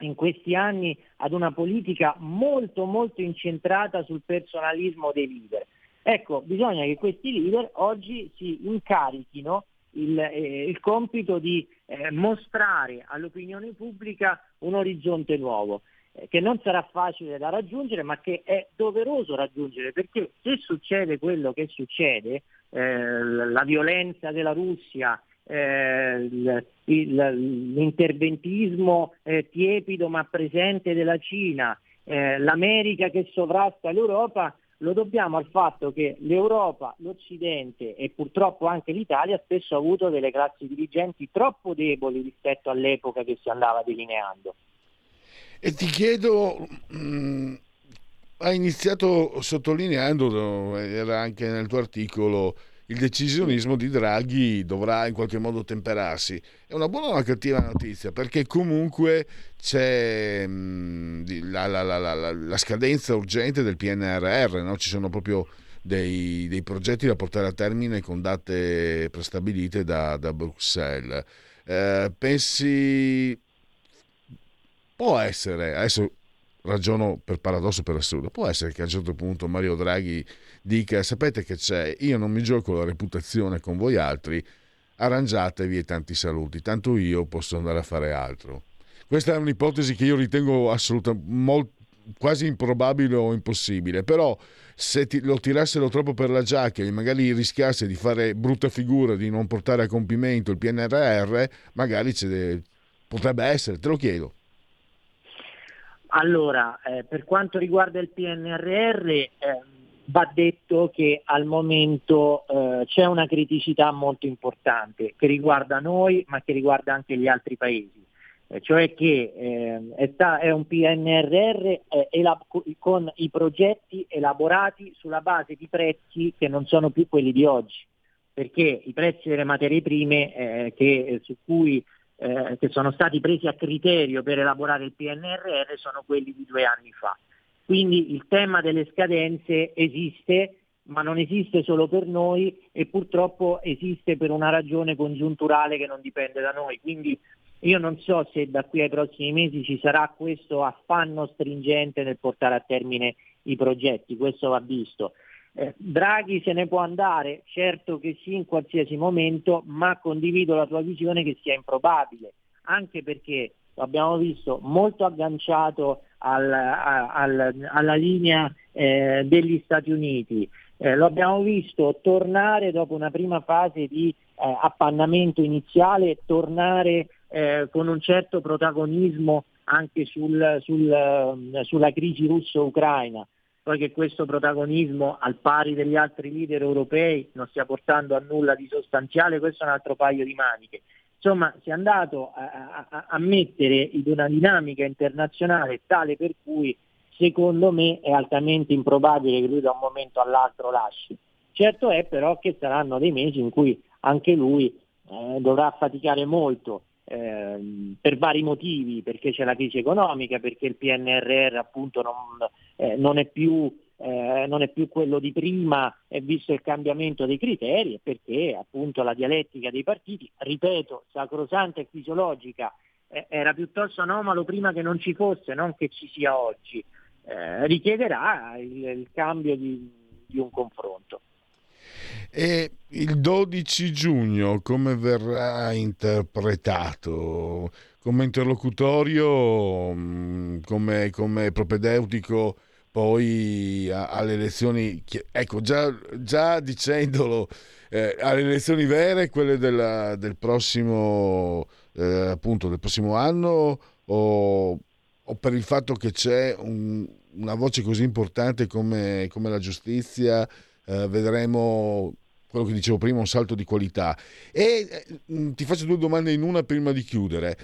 in questi anni ad una politica molto molto incentrata sul personalismo dei leader. Ecco, bisogna che questi leader oggi si incarichino il, eh, il compito di eh, mostrare all'opinione pubblica un orizzonte nuovo che non sarà facile da raggiungere ma che è doveroso raggiungere perché se succede quello che succede, eh, la violenza della Russia, eh, l'interventismo eh, tiepido ma presente della Cina, eh, l'America che sovrasta l'Europa, lo dobbiamo al fatto che l'Europa, l'Occidente e purtroppo anche l'Italia spesso ha avuto delle classi dirigenti troppo deboli rispetto all'epoca che si andava delineando. E ti chiedo, mh, mm, hai iniziato sottolineando, era anche nel tuo articolo, il decisionismo di Draghi dovrà in qualche modo temperarsi. È una buona o una cattiva notizia? Perché comunque c'è mh, mm, la, la, la, la, scadenza urgente del PNRR, no? ci sono proprio dei, dei, progetti da portare a termine con date prestabilite da, da Bruxelles. Eh, pensi può essere, adesso ragiono per paradosso per assurdo, può essere che a un certo punto Mario Draghi dica sapete che c'è, io non mi gioco la reputazione con voi altri, arrangiatevi e tanti saluti, tanto io posso andare a fare altro. Questa è un'ipotesi che io ritengo assolutamente quasi improbabile o impossibile, però se ti, lo tirassero troppo per la giacca e magari rischiasse di fare brutta figura, di non portare a compimento il PNRR, magari potrebbe essere, te lo chiedo. Allora, eh, per quanto riguarda il PNRR, eh, va detto che al momento eh, c'è una criticità molto importante che riguarda noi ma che riguarda anche gli altri paesi, eh, cioè che eh, è, sta, è, un PNRR eh, elab- con i progetti elaborati sulla base di prezzi che non sono più quelli di oggi, perché i prezzi delle materie prime eh, che, su cui eh, che sono stati presi a criterio per elaborare il PNRR sono quelli di due anni fa. Quindi il tema delle scadenze esiste, ma non esiste solo per noi e purtroppo esiste per una ragione congiunturale che non dipende da noi. Quindi io non so se da qui ai prossimi mesi ci sarà questo affanno stringente nel portare a termine i progetti, questo va visto. Eh, Draghi se ne può andare, certo che sì in qualsiasi momento, ma condivido la tua visione che sia improbabile, anche perché lo abbiamo visto molto agganciato al, al, alla linea eh, degli Stati Uniti, eh, lo abbiamo visto tornare dopo una prima fase di eh, appannamento iniziale, tornare eh, con un certo protagonismo anche sul, sul, sulla crisi russo-ucraina poi che questo protagonismo al pari degli altri leader europei non stia portando a nulla di sostanziale, questo è un altro paio di maniche. Insomma, si è andato a, a, a mettere in una dinamica internazionale tale per cui secondo me è altamente improbabile che lui da un momento all'altro lasci. Certo è però che saranno dei mesi in cui anche lui eh, dovrà faticare molto eh, per vari motivi, perché c'è la crisi economica, perché il PNRR appunto non, eh, non, è più, eh, non, è più, quello di prima, visto il cambiamento dei criteri e perché appunto la dialettica dei partiti, ripeto, sacrosanta e fisiologica, eh, era piuttosto anomalo prima che non ci fosse, non che ci sia oggi, eh, richiederà il, il cambio di, di un confronto. E il 12 giugno come verrà interpretato? Come interlocutorio, mm, come, come propedeutico poi alle elezioni, ecco già, già dicendolo, eh, alle elezioni vere, quelle della, del, prossimo, eh, appunto, del prossimo anno o, o, per il fatto che c'è un, una voce così importante come, come la giustizia, eh, vedremo quello che dicevo prima, un salto di qualità. E eh, ti faccio due domande in una prima di chiudere.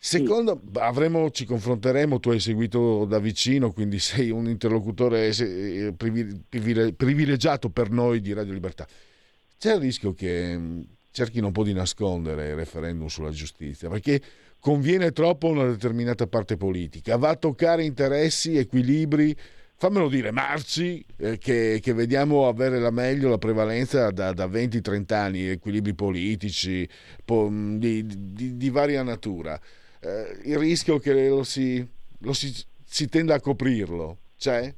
Secondo, avremo, ci confronteremo, tu hai seguito da vicino, quindi sei un interlocutore eh, privilegiato per noi di Radio Libertà. C'è il rischio che cerchino un po' di nascondere il referendum sulla giustizia, perché conviene troppo a una determinata parte politica, va a toccare interessi, equilibri, fammelo dire, marci, eh, che, che, vediamo avere la meglio, la prevalenza da, da 20-30 anni, equilibri politici po, di, di, di varia natura eh, il rischio che lo si, lo si, si tenda a coprirlo c'è?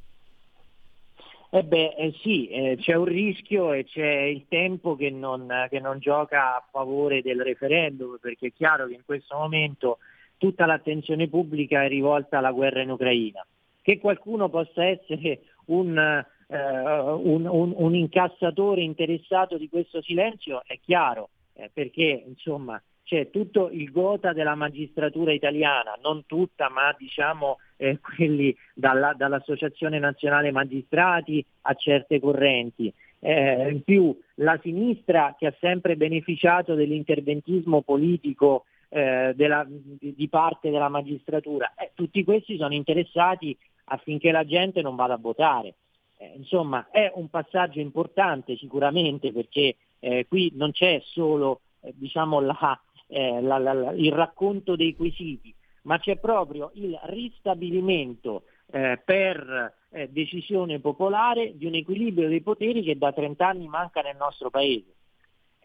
Eh beh, eh sì, eh, c'è un rischio e c'è il tempo che non, che non, gioca a favore del referendum, perché è chiaro che in questo momento tutta l'attenzione pubblica è rivolta alla guerra in Ucraina. Che qualcuno possa essere un, uh, un, un, un incassatore interessato di questo silenzio è chiaro, eh, perché insomma c'è tutto il gota della magistratura italiana, non tutta, ma diciamo eh, quelli dalla, dall'Associazione Nazionale Magistrati a certe correnti. Eh, in più la sinistra che ha sempre beneficiato dell'interventismo politico eh, della, di, parte della magistratura. Eh, tutti questi sono interessati affinché la gente non vada a votare. Eh, insomma, è un passaggio importante sicuramente perché eh, qui non c'è solo eh, diciamo, la, eh, la, la, il racconto dei quesiti, ma c'è proprio il ristabilimento eh, per eh, decisione popolare di un equilibrio dei poteri che da 30 anni manca nel nostro Paese.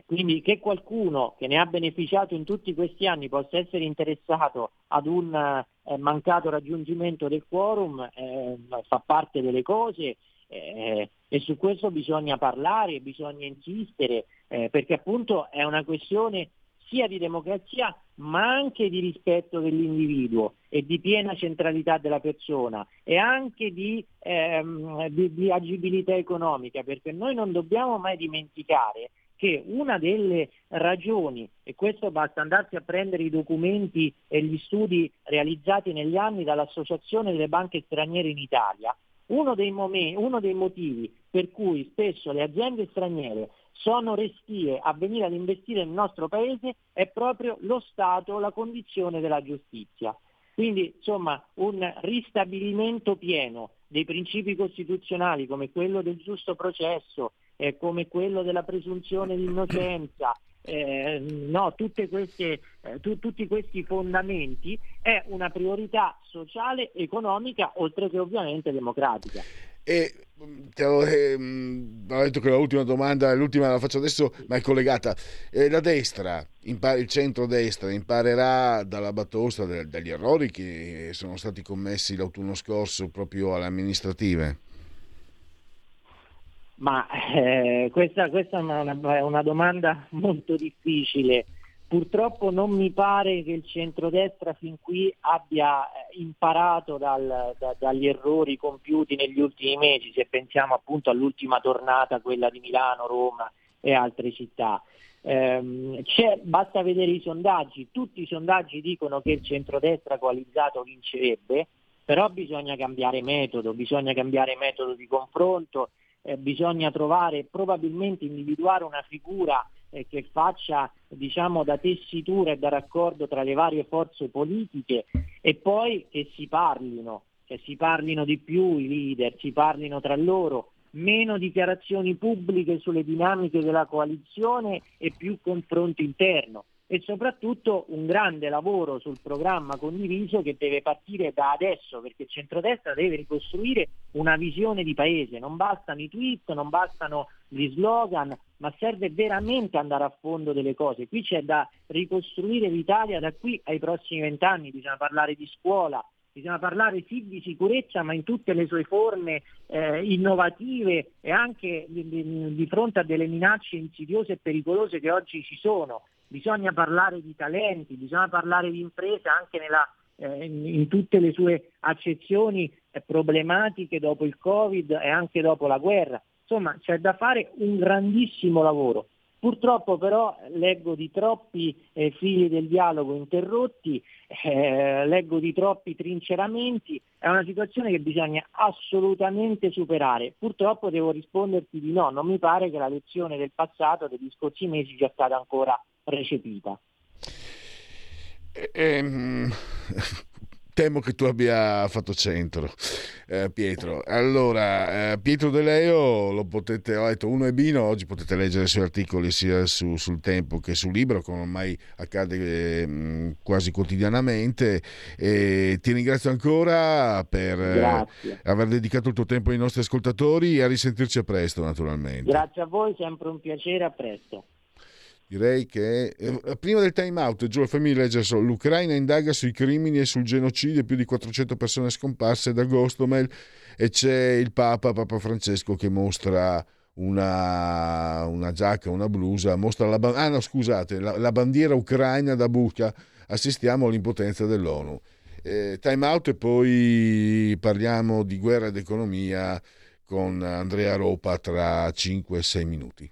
Quindi che qualcuno che ne ha beneficiato in tutti questi anni possa essere interessato ad un eh, mancato raggiungimento del quorum eh, fa parte delle cose eh, e su questo bisogna parlare, bisogna insistere, eh, perché appunto è una questione sia di democrazia ma anche di rispetto dell'individuo e di piena centralità della persona e anche di, ehm, di, di agibilità economica, perché noi non dobbiamo mai dimenticare che una delle ragioni, e questo basta andarsi a prendere i documenti e gli studi realizzati negli anni dall'Associazione delle banche straniere in Italia, uno dei, momenti, uno dei motivi per cui spesso le aziende straniere sono restie a venire ad investire nel nostro paese è proprio lo Stato, la condizione della giustizia. Quindi insomma un ristabilimento pieno dei principi costituzionali come quello del giusto processo, eh, come quello della presunzione di innocenza, eh, no, queste, eh, tu, tutti questi fondamenti è una priorità sociale, economica, oltre che ovviamente democratica. E ti avevo, eh, detto che l'ultima domanda, l'ultima la faccio adesso, ma è collegata. Eh, la destra, impar- il centro-destra, imparerà dalla batosta de- dagli errori che sono stati commessi l'autunno scorso proprio alle amministrative? Ma eh, questa, questa, è una, una, domanda molto difficile. Purtroppo non mi pare che il centrodestra fin qui abbia eh, imparato dal, da, dagli errori compiuti negli ultimi mesi, se pensiamo appunto all'ultima tornata, quella di Milano, Roma e altre città. Eh, basta vedere i sondaggi, tutti i sondaggi dicono che il centrodestra coalizzato vincerebbe, però bisogna cambiare metodo, bisogna cambiare metodo di confronto eh, bisogna trovare, probabilmente individuare una figura eh, che faccia diciamo, da tessitura e da raccordo tra le varie forze politiche e poi che si parlino, che si parlino di più i leader, si parlino tra loro, meno dichiarazioni pubbliche sulle dinamiche della coalizione e più confronto interno e soprattutto un grande lavoro sul programma condiviso che deve partire da adesso perché il centrodestra deve ricostruire una visione di paese, non bastano i tweet, non bastano gli slogan, ma serve veramente andare a fondo delle cose. Qui c'è da ricostruire l'Italia da qui ai prossimi vent'anni, bisogna parlare di scuola, bisogna parlare sì di sicurezza ma in tutte le sue forme eh, innovative e anche di, di, di fronte a delle minacce insidiose e pericolose che oggi ci sono bisogna parlare di talenti, bisogna parlare di imprese anche nella, eh, in, tutte le sue accezioni eh, problematiche dopo il Covid e anche dopo la guerra. Insomma, c'è da fare un grandissimo lavoro. Purtroppo però leggo di troppi eh, fili del dialogo interrotti, eh, leggo di troppi trinceramenti, è una situazione che bisogna assolutamente superare. Purtroppo devo risponderti di no, non mi pare che la lezione del passato, degli scorsi mesi, sia stata ancora recepita. Ehm, temo che tu abbia fatto centro, eh, Pietro. Allora, eh, Pietro De Leo lo potete, ho detto uno e Bino, oggi potete leggere i suoi articoli sia su, sul Tempo che sul libro, come ormai accade eh, quasi quotidianamente. E ti ringrazio ancora per eh, aver dedicato il tuo tempo ai nostri ascoltatori e a risentirci a presto, naturalmente. Grazie a voi, sempre un piacere, a presto. Direi che eh, prima del time out, Giulio fammi leggere solo l'Ucraina indaga sui crimini e sul genocidio, più di 400 persone scomparse da Gostomel e c'è il Papa, Papa Francesco che mostra una, una giacca, una blusa, mostra la, ah, no, scusate, la, la bandiera ucraina da buca, assistiamo all'impotenza dell'ONU. Eh, time out e poi parliamo di guerra ed economia con Andrea Ropa tra 5-6 minuti.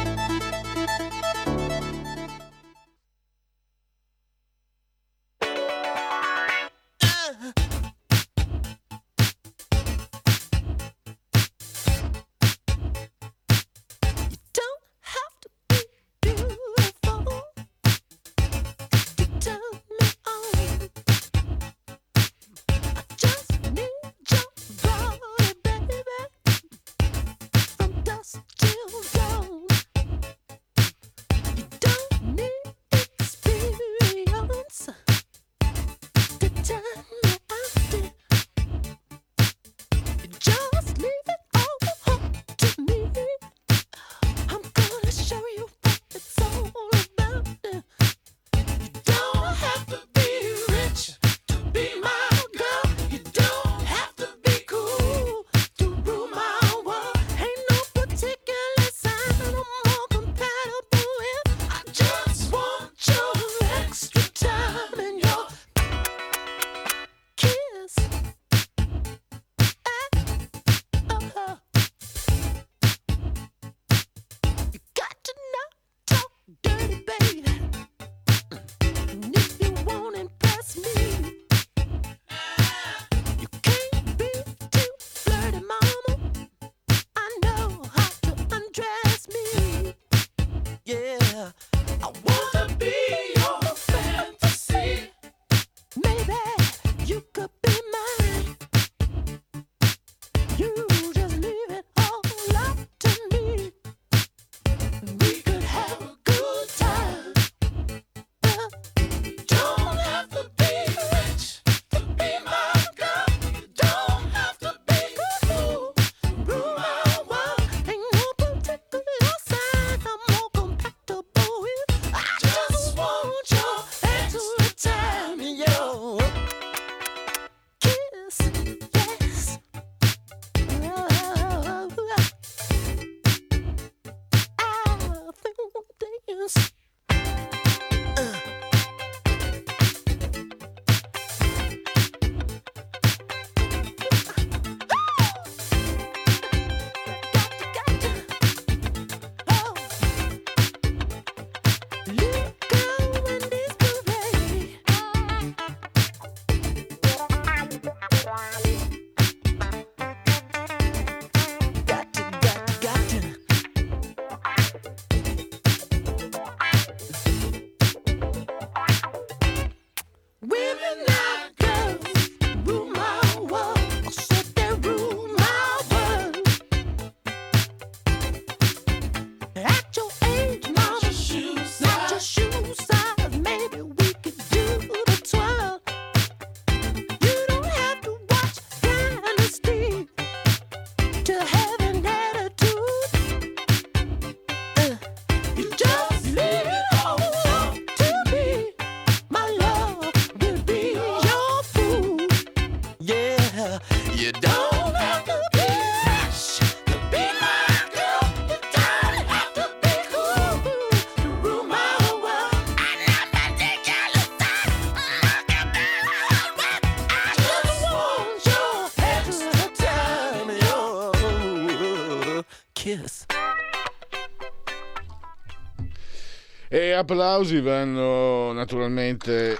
Applausi vanno naturalmente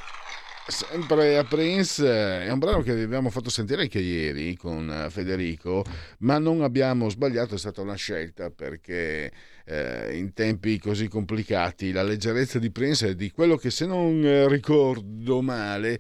sempre a Prince. È un brano che abbiamo fatto sentire anche ieri con Federico, ma non abbiamo sbagliato, è stata una scelta perché eh, in tempi così complicati la leggerezza di Prince è di quello che se non ricordo male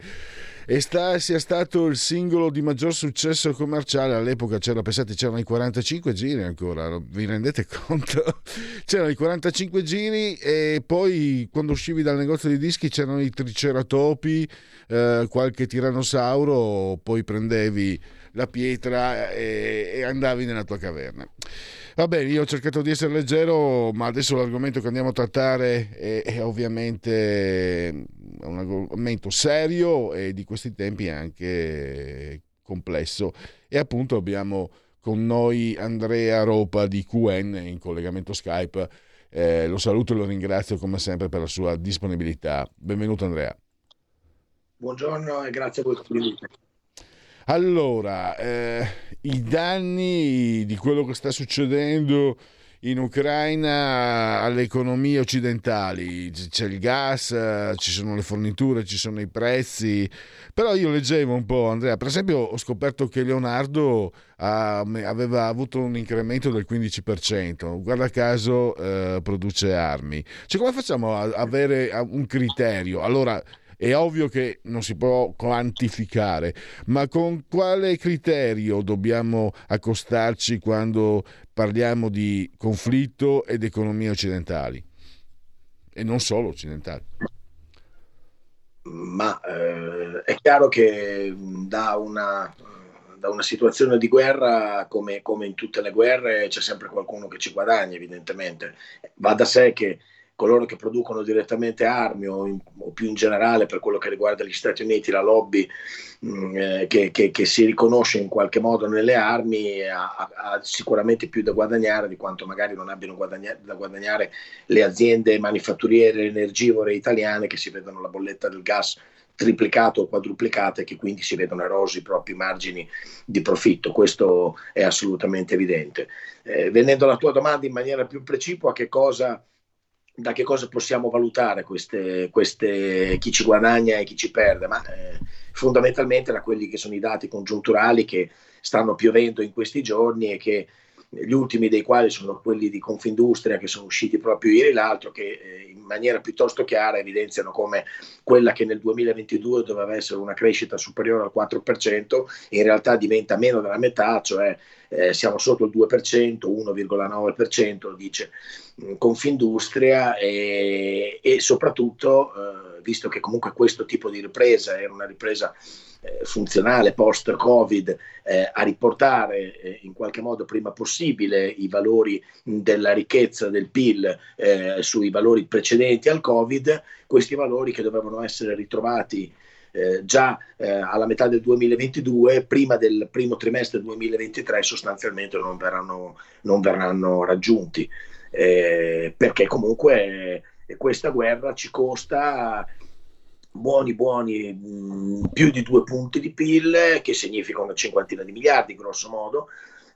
e sta, sia stato il singolo di maggior successo commerciale. All'epoca c'era pensate c'erano i 45 giri ancora vi rendete conto? C'erano i 45 giri e poi quando uscivi dal negozio di dischi c'erano i triceratopi eh, qualche tirannosauro poi prendevi la pietra e, e andavi nella tua caverna. Va bene, io ho cercato di essere leggero, ma adesso l'argomento che andiamo a trattare è, è ovviamente un argomento serio e di questi tempi anche complesso. E appunto abbiamo con noi Andrea Ropa di QN in collegamento Skype. Eh, lo saluto e lo ringrazio come sempre per la sua disponibilità. Benvenuto Andrea. Buongiorno e grazie a voi per l'invito. Allora, eh, i danni di quello che sta succedendo in Ucraina alle economie occidentali, c'è il gas, ci sono le forniture, ci sono i prezzi, però io leggevo un po', Andrea, per esempio ho scoperto che Leonardo aveva avuto un incremento del 15%, guarda caso eh, produce armi. Cioè come facciamo a avere un criterio? Allora, è ovvio che non si può quantificare, ma con quale criterio dobbiamo accostarci quando parliamo di conflitto ed economie occidentali? E non solo occidentali. Ma eh, è chiaro che da una, da una, situazione di guerra, come, come in tutte le guerre, c'è sempre qualcuno che ci guadagna, evidentemente. Va da sé che coloro che producono direttamente armi o, in, o, più in generale per quello che riguarda gli Stati Uniti, la lobby mh, mm, eh, che, che, che, si riconosce in qualche modo nelle armi ha, ha, sicuramente più da guadagnare di quanto magari non abbiano guadagna- da guadagnare le aziende manifatturiere energivore italiane che si vedono la bolletta del gas triplicato o quadruplicato e che quindi si vedono erosi i propri margini di profitto. Questo è assolutamente evidente. Eh, venendo alla tua domanda in maniera più precipua, che cosa da che cosa possiamo valutare queste, queste, chi ci guadagna e chi ci perde, ma eh, fondamentalmente da quelli che sono i dati congiunturali che stanno piovendo in questi giorni e che gli ultimi dei quali sono quelli di Confindustria che sono usciti proprio ieri l'altro che eh, in maniera piuttosto chiara evidenziano come quella che nel 2022 doveva essere una crescita superiore al 4% in realtà diventa meno della metà, cioè eh, siamo sotto il 2%, 1,9% dice mm, Confindustria e, e soprattutto eh, visto che comunque questo tipo di ripresa era una ripresa funzionale post-Covid eh, a riportare eh, in qualche modo prima possibile i valori della ricchezza del PIL eh, sui valori precedenti al Covid, questi valori che dovevano essere ritrovati eh, già eh, alla metà del 2022, prima del primo trimestre 2023 sostanzialmente non verranno, non verranno raggiunti, eh, perché comunque eh, questa guerra ci costa buoni buoni mh, più di due punti di PIL, che significa una cinquantina di miliardi grosso modo,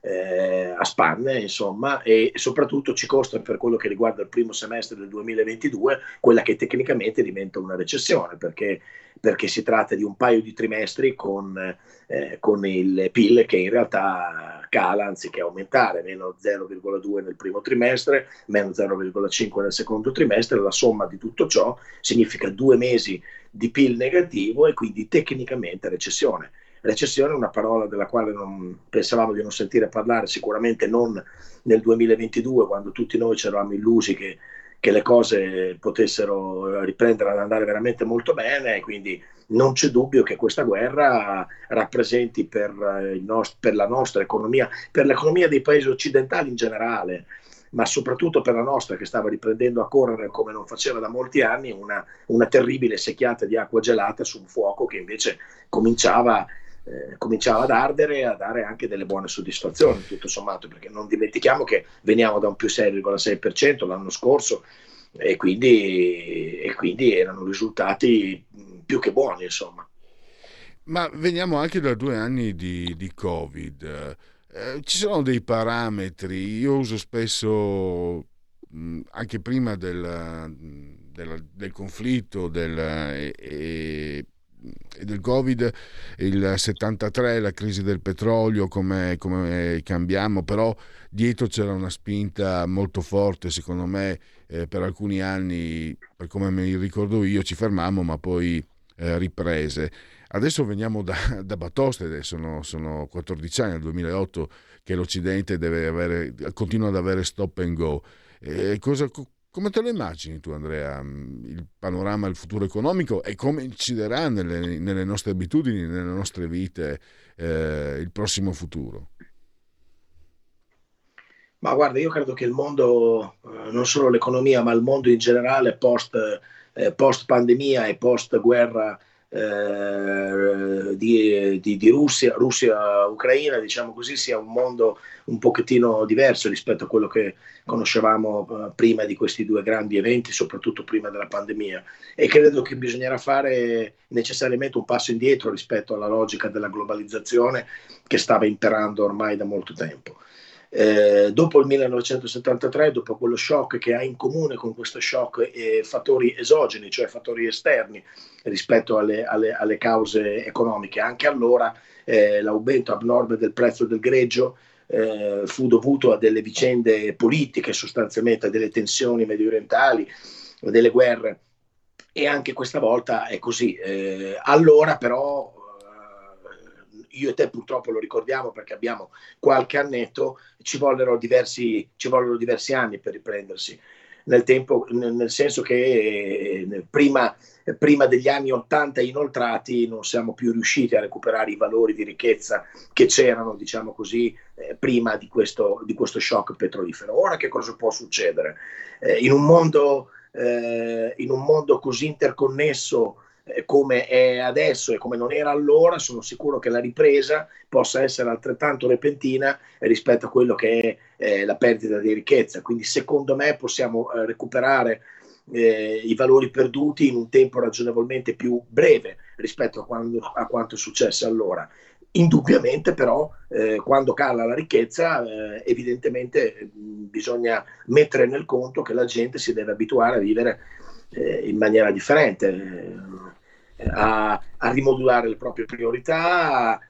eh, a spanne, insomma, e soprattutto ci costa per quello che riguarda il primo semestre del 2022 quella che tecnicamente diventa una recessione, perché, perché si tratta di un paio di trimestri con, eh, con il PIL che in realtà cala anziché aumentare, meno 0,2 nel primo trimestre, meno 0,5 nel secondo trimestre, la somma di tutto ciò significa due mesi di PIL negativo e quindi tecnicamente recessione. Recessione è una parola della quale non, pensavamo di non sentire parlare, sicuramente non nel 2022, quando tutti noi ci eravamo illusi che, che le cose potessero riprendere ad andare veramente molto bene, quindi non c'è dubbio che questa guerra rappresenti per, nost- per la nostra economia, per l'economia dei paesi occidentali in generale, ma soprattutto per la nostra che stava riprendendo a correre come non faceva da molti anni, una, una terribile secchiata di acqua gelata su un fuoco che invece cominciava eh, cominciava ad ardere e a dare anche delle buone soddisfazioni, tutto sommato, perché non dimentichiamo che veniamo da un più 6,6% l'anno scorso e quindi, e quindi erano risultati più che buoni, insomma. Ma veniamo anche da due anni di, di Covid. Eh, ci sono dei parametri, io uso spesso, mh, anche prima del, del, del conflitto del, e, e del Covid, il 73, la crisi del petrolio, come, come cambiamo, però dietro c'era una spinta molto forte, secondo me, eh, per alcuni anni, per come mi ricordo io, ci fermammo, ma poi eh, riprese. Adesso veniamo da, da Batoste, sono, sono 14 anni, nel 2008, che l'Occidente avere, continua ad avere stop and go. Eh, cosa, Come te lo immagini tu, Andrea, il panorama, il futuro economico e come inciderà nelle, nelle nostre abitudini, nelle nostre vite eh, il prossimo futuro? Ma guarda, io credo che il mondo, eh, non solo l'economia, ma il mondo in generale post, eh, post pandemia e post guerra eh, di, di, di, Russia, Russia-Ucraina, diciamo così, sia un mondo un pochettino diverso rispetto a quello che conoscevamo eh, prima di questi due grandi eventi, soprattutto prima della pandemia. E credo che bisognerà fare necessariamente un passo indietro rispetto alla logica della globalizzazione che stava imperando ormai da molto tempo. Eh, dopo il 1973, dopo quello shock che ha in comune con questo shock eh, fattori esogeni, cioè fattori esterni rispetto alle, alle, alle cause economiche, anche allora eh, l'aumento abnorme del prezzo del greggio eh, fu dovuto a delle vicende politiche, sostanzialmente a delle tensioni medio orientali, delle guerre. E anche questa volta è così. Eh, allora però io e te purtroppo lo ricordiamo perché abbiamo qualche annetto, ci vollero diversi, ci vollero diversi anni per riprendersi. Nel, tempo, nel senso che eh, prima, prima, degli anni 80 inoltrati non siamo più riusciti a recuperare i valori di ricchezza che c'erano, diciamo così, eh, prima di questo, di questo, shock petrolifero. Ora che cosa può succedere? Eh, in, un mondo, in un mondo così interconnesso, come è adesso e come non era allora, sono sicuro che la ripresa possa essere altrettanto repentina rispetto a quello che è eh, la perdita di ricchezza. Quindi secondo me possiamo eh, recuperare eh, i valori perduti in un tempo ragionevolmente più breve rispetto a, quando, a quanto è successo allora. Indubbiamente però eh, quando cala la ricchezza eh, evidentemente bisogna mettere nel conto che la gente si deve abituare a vivere eh, in maniera differente a, a rimodulare le proprie priorità,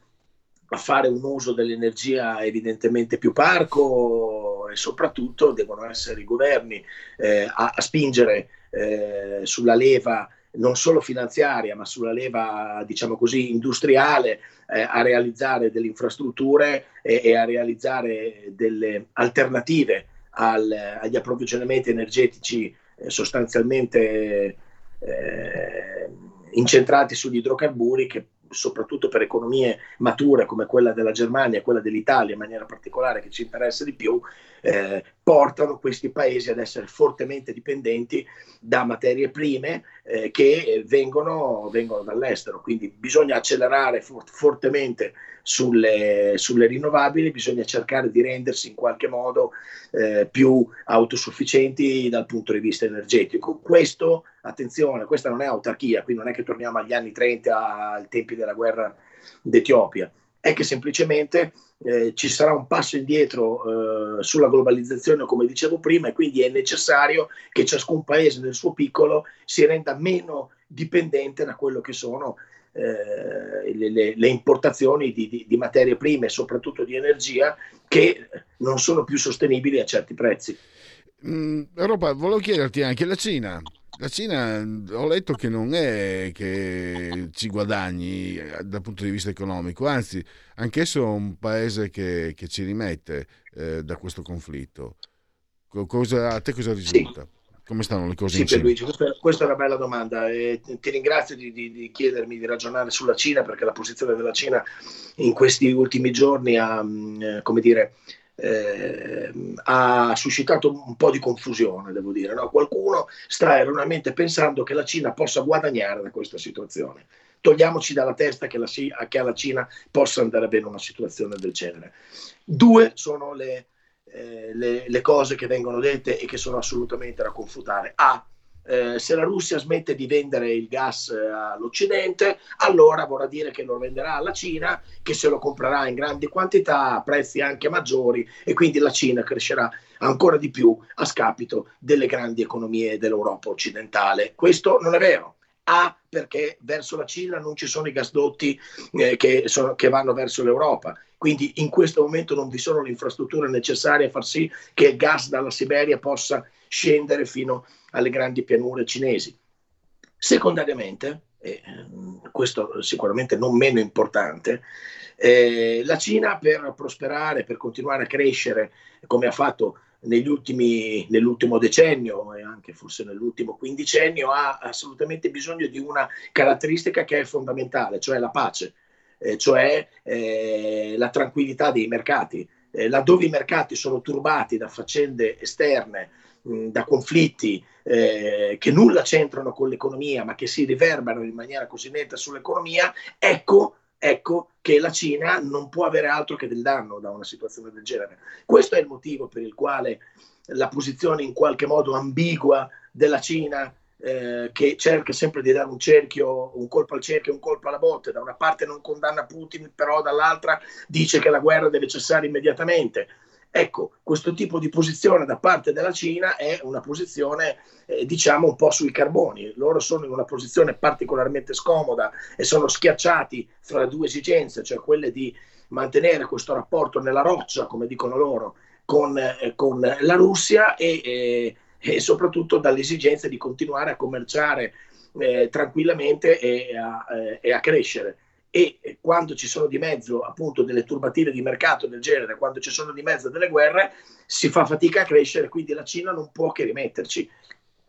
a fare un uso dell'energia evidentemente più parco e soprattutto devono essere i governi eh, a, a, spingere eh, sulla leva non solo finanziaria ma sulla leva diciamo così industriale eh, a realizzare delle infrastrutture e, e a realizzare delle alternative al, agli approvvigionamenti energetici eh, sostanzialmente eh, incentrati sugli idrocarburi che soprattutto per economie mature come quella della Germania quella dell'Italia in maniera particolare che ci interessa di più, eh, portano questi paesi ad essere fortemente dipendenti da materie prime eh, che vengono, vengono, dall'estero. Quindi bisogna accelerare for- fortemente sulle, sulle, rinnovabili, bisogna cercare di rendersi in qualche modo eh, più autosufficienti dal punto di vista energetico. Questo, attenzione, questa non è autarchia, qui non è che torniamo agli anni 30, ai tempi della guerra d'Etiopia, è che semplicemente eh, ci sarà un passo indietro eh, sulla globalizzazione, come dicevo prima, e quindi è necessario che ciascun paese nel suo piccolo si renda meno dipendente da quello che sono eh, le, le, importazioni di, di, di, materie prime, soprattutto di energia, che non sono più sostenibili a certi prezzi. Mm, Europa, volevo chiederti anche la Cina. La Cina ho letto che non è che ci guadagni eh, dal punto di vista economico, anzi, anch'esso è un paese che, che ci rimette eh, da questo conflitto. Cosa, a te cosa risulta? Sì. Come stanno le cose sì, in Cina? Luigi, questa, questa, è una bella domanda e ti ringrazio di, di, di, chiedermi di ragionare sulla Cina perché la posizione della Cina in questi ultimi giorni ha, mm, eh, come dire, eh, ha suscitato un po' di confusione, devo dire. No? Qualcuno sta erroneamente pensando che la Cina possa guadagnare da questa situazione. Togliamoci dalla testa che, la, che alla Cina possa andare bene una situazione del genere. Due sono le eh, le, le, cose che vengono dette e che sono assolutamente da confutare. A. Eh, se la Russia smette di vendere il gas eh, all'Occidente, allora vorrà dire che lo venderà alla Cina, che se lo comprerà in grandi quantità a prezzi anche maggiori e quindi la Cina crescerà ancora di più a scapito delle grandi economie dell'Europa occidentale. Questo non è vero. A perché verso la Cina non ci sono i gasdotti eh, che, sono, che vanno verso l'Europa. Quindi in questo momento non vi sono le infrastrutture necessarie a far sì che il gas dalla Siberia possa scendere fino alle grandi pianure cinesi. Secondariamente, e questo sicuramente non meno importante, eh, la Cina per prosperare, per continuare a crescere come ha fatto negli ultimi, nell'ultimo decennio e anche forse nell'ultimo quindicennio ha assolutamente bisogno di una caratteristica che è fondamentale, cioè la pace, eh, cioè eh, la tranquillità dei mercati. Eh, laddove i mercati sono turbati da faccende esterne, mh, da conflitti eh, che nulla c'entrano con l'economia, ma che si riverberano in maniera così netta sull'economia, ecco ecco che la Cina non può avere altro che del danno da una situazione del genere. Questo è il motivo per il quale la posizione in qualche modo ambigua della Cina eh, che cerca sempre di dare un cerchio, un colpo al cerchio, un colpo alla botte. Da una parte non condanna Putin, però dall'altra dice che la guerra deve cessare immediatamente. Ecco, questo tipo di posizione da parte della Cina è una posizione, eh, diciamo, un po' sui carboni. Loro sono in una posizione particolarmente scomoda e sono schiacciati fra due esigenze, cioè quelle di mantenere questo rapporto nella roccia, come dicono loro, con, eh, con la Russia e, eh, e, soprattutto dall'esigenza di continuare a commerciare eh, tranquillamente e a, eh, e a crescere e quando ci sono di mezzo appunto delle turbative di mercato del genere, quando ci sono di mezzo delle guerre, si fa fatica a crescere, quindi la Cina non può che rimetterci.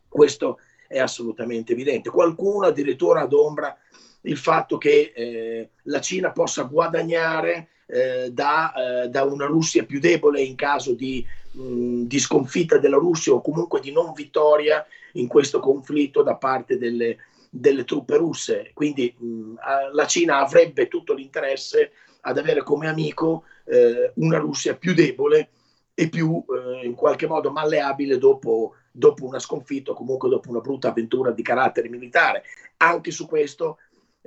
Questo è assolutamente evidente. Qualcuno addirittura adombra il fatto che eh, la Cina possa guadagnare eh, da, eh, da, una Russia più debole in caso di, mh, di, sconfitta della Russia o comunque di non vittoria in questo conflitto da parte delle, delle truppe russe. Quindi mh, la Cina avrebbe tutto l'interesse ad avere come amico eh, una Russia più debole e più eh, in qualche modo malleabile dopo, dopo una sconfitta o comunque dopo una brutta avventura di carattere militare. Anche su questo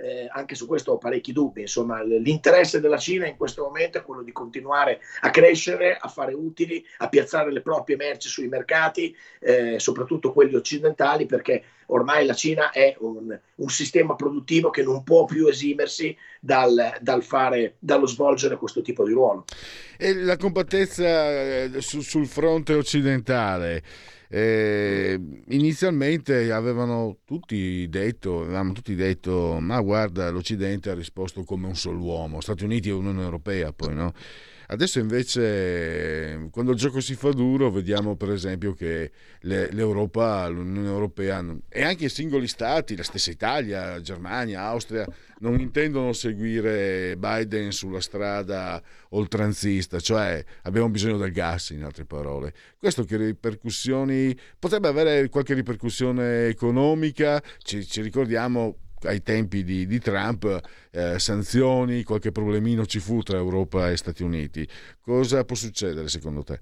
eh, anche su questo ho parecchi dubbi. Insomma, l'interesse della Cina in questo momento è quello di continuare a crescere, a fare utili, a piazzare le proprie merci sui mercati, eh, soprattutto quelli occidentali, perché ormai la Cina è un, un sistema produttivo che non può più esimersi dal, dal fare, dallo svolgere questo tipo di ruolo. E la compattezza eh, su, sul fronte occidentale. Eh, inizialmente avevano tutti detto, avevamo tutti detto, ma guarda, l'Occidente ha risposto come un solo uomo, Stati Uniti e Unione Europea poi, no? Adesso invece, quando il gioco si fa duro, vediamo per esempio che l'Europa, l'Unione Europea e anche i singoli stati, la stessa Italia, Germania, Austria, non intendono seguire Biden sulla strada oltranzista, cioè abbiamo bisogno del gas, in altre parole. Questo che ripercussioni potrebbe avere qualche ripercussione economica, ci, ci ricordiamo ai tempi di, di Trump eh, sanzioni, qualche problemino ci fu tra Europa e Stati Uniti. Cosa può succedere secondo te?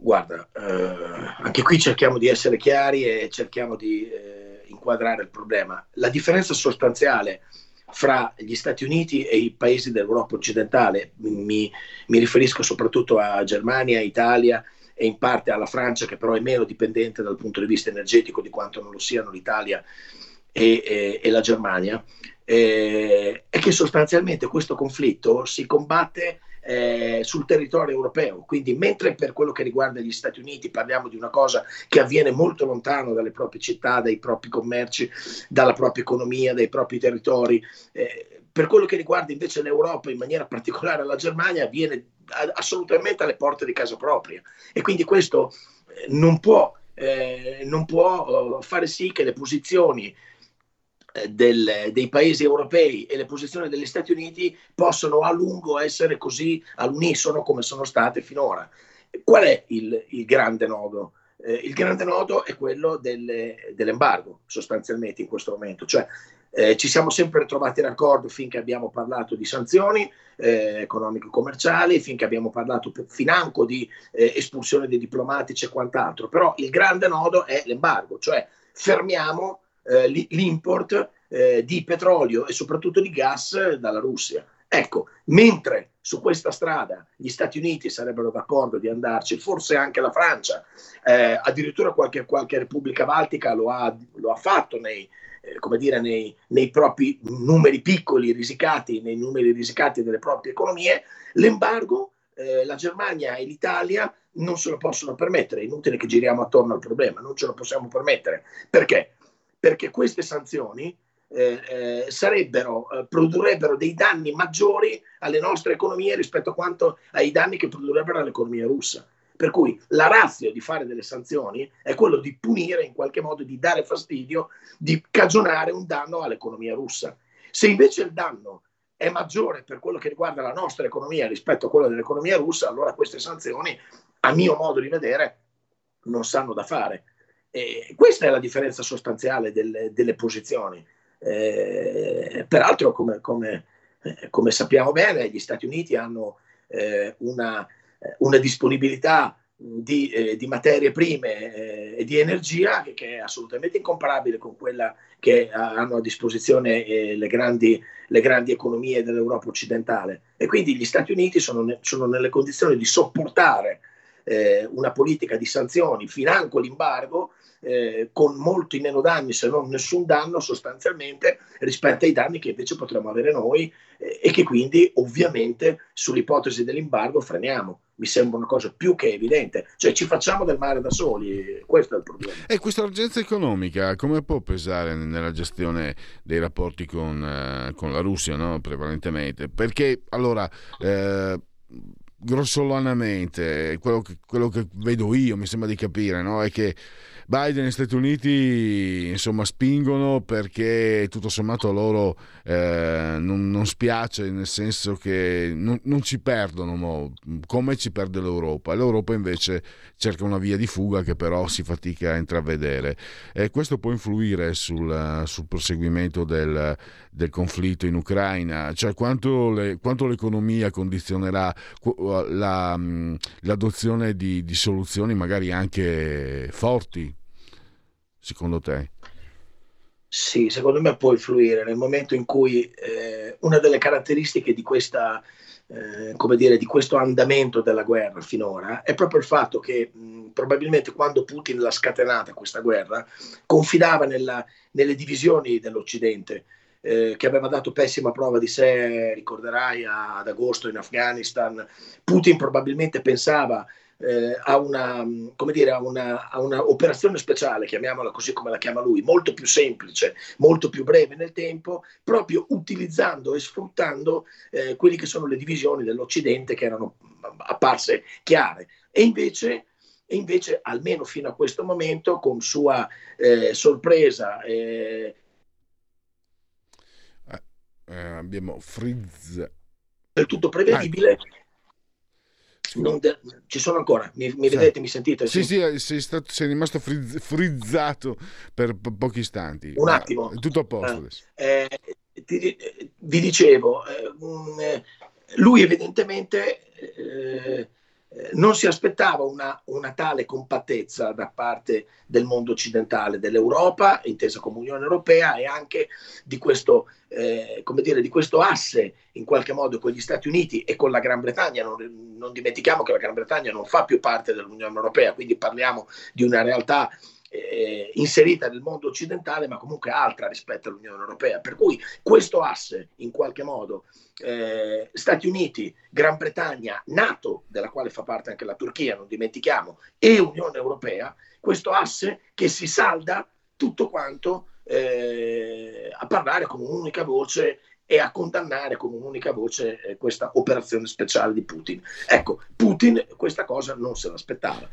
Guarda, eh, anche qui cerchiamo di essere chiari e cerchiamo di eh, inquadrare il problema. La differenza sostanziale fra gli Stati Uniti e i paesi dell'Europa occidentale, mi, mi riferisco soprattutto a Germania, Italia e in parte alla Francia, che però è meno dipendente dal punto di vista energetico di quanto non lo siano l'Italia e, e, e la Germania, eh, è che sostanzialmente questo conflitto si combatte eh, sul territorio europeo. Quindi, mentre per quello che riguarda gli Stati Uniti parliamo di una cosa che avviene molto lontano dalle proprie città, dai propri commerci, dalla propria economia, dai propri territori, eh, per quello che riguarda invece l'Europa, in maniera particolare la Germania, avviene assolutamente alle porte di casa propria. E quindi questo eh, non può, eh, non può oh, fare sì che le posizioni del, dei paesi europei e le posizioni degli Stati Uniti possono a lungo essere così all'unisono come sono state finora. Qual è il, il grande nodo? Eh, il grande nodo è quello del, dell'embargo, sostanzialmente in questo momento. Cioè, eh, ci siamo sempre trovati d'accordo finché abbiamo parlato di sanzioni eh, economico-commerciali, finché abbiamo parlato financo di eh, espulsione dei diplomatici e quant'altro. Però il grande nodo è l'embargo, cioè fermiamo eh, l'import eh, di petrolio e soprattutto di gas dalla Russia. Ecco, mentre su questa strada gli Stati Uniti sarebbero d'accordo di andarci, forse anche la Francia, eh, addirittura qualche, qualche, Repubblica Baltica lo ha, lo ha fatto nei, eh, dire, nei, nei, propri numeri piccoli risicati, nei numeri risicati delle proprie economie, l'embargo eh, la Germania e l'Italia non se lo possono permettere. È inutile che giriamo attorno al problema, non ce lo possiamo permettere. Perché? Perché queste sanzioni eh, eh, sarebbero, eh, produrrebbero dei danni maggiori alle nostre economie rispetto a quanto ai danni che produrrebbero all'economia russa. Per cui la razza di fare delle sanzioni è quello di punire in qualche modo, di dare fastidio, di cagionare un danno all'economia russa. Se invece il danno è maggiore per quello che riguarda la nostra economia rispetto a quella dell'economia russa, allora queste sanzioni, a mio modo di vedere, non sanno da fare. E questa è la differenza sostanziale delle, delle posizioni. Eh, peraltro, come, come, eh, come, sappiamo bene, gli Stati Uniti hanno eh, una, una, disponibilità di, eh, di materie prime eh, e di energia che, che, è assolutamente incomparabile con quella che hanno a disposizione eh, le grandi, le, grandi, economie dell'Europa occidentale. E quindi gli Stati Uniti sono, ne, sono nelle condizioni di sopportare una politica di sanzioni, financo l'embargo, eh, con molti meno danni, se non nessun danno sostanzialmente rispetto ai danni che invece potremmo avere noi eh, e che quindi ovviamente sull'ipotesi dell'embargo freniamo. Mi sembra una cosa più che evidente, cioè ci facciamo del male da soli, questo è il problema. E questa urgenza economica come può pesare nella gestione dei rapporti con, eh, con la Russia, no? prevalentemente? Perché allora... Eh, grossolanamente, quello che, quello che, vedo io, mi sembra di capire, no? è che Biden e Stati Uniti insomma spingono perché tutto sommato loro eh, non, non, spiace nel senso che non, non ci perdono mo, come ci perde l'Europa. l'Europa invece cerca una via di fuga che però si fatica a intravedere. E questo può influire sul, sul proseguimento del, del, conflitto in Ucraina. Cioè quanto, le, quanto l'economia condizionerà la, l'adozione di, di soluzioni magari anche forti secondo te? Sì, secondo me può influire nel momento in cui eh, una delle caratteristiche di, questa, eh, dire, di questo andamento della guerra finora è proprio il fatto che mh, probabilmente quando Putin l'ha scatenata questa guerra confidava nella, nelle divisioni dell'Occidente. Eh, che aveva dato pessima prova di sé, ricorderai, ad agosto in Afghanistan. Putin probabilmente pensava eh, a, una, come dire, a, una, a una operazione speciale, chiamiamola così come la chiama lui, molto più semplice, molto più breve nel tempo, proprio utilizzando e sfruttando eh, quelle che sono le divisioni dell'Occidente che erano apparse chiare. E invece e invece almeno fino a questo momento con sua eh, sorpresa eh... Eh, abbiamo Frizz del tutto prevedibile ah, De- ci sono ancora, mi, mi vedete, mi sentite? Sì, sì, sì sei, stato, sei, rimasto frizz- frizzato per po- pochi istanti. Un attimo. È tutto a posto eh. Eh, ti, vi dicevo, eh, mm, lui evidentemente eh, non si aspettava una, una, tale compattezza da parte del mondo occidentale, dell'Europa, intesa come Unione Europea, e anche di questo, eh, dire, di questo asse in qualche modo con gli Stati Uniti e con la Gran Bretagna. Non, non dimentichiamo che la Gran Bretagna non fa più parte dell'Unione Europea, quindi parliamo di una realtà eh, inserita nel mondo occidentale, ma comunque altra rispetto all'Unione Europea. Per cui questo asse, in qualche modo, eh, Stati Uniti, Gran Bretagna, Nato, della quale fa parte anche la Turchia, non dimentichiamo, e Unione Europea, questo asse che si salda tutto quanto eh, a parlare con un'unica voce e a condannare con un'unica voce eh, questa operazione speciale di Putin. Ecco, Putin questa cosa non se l'aspettava.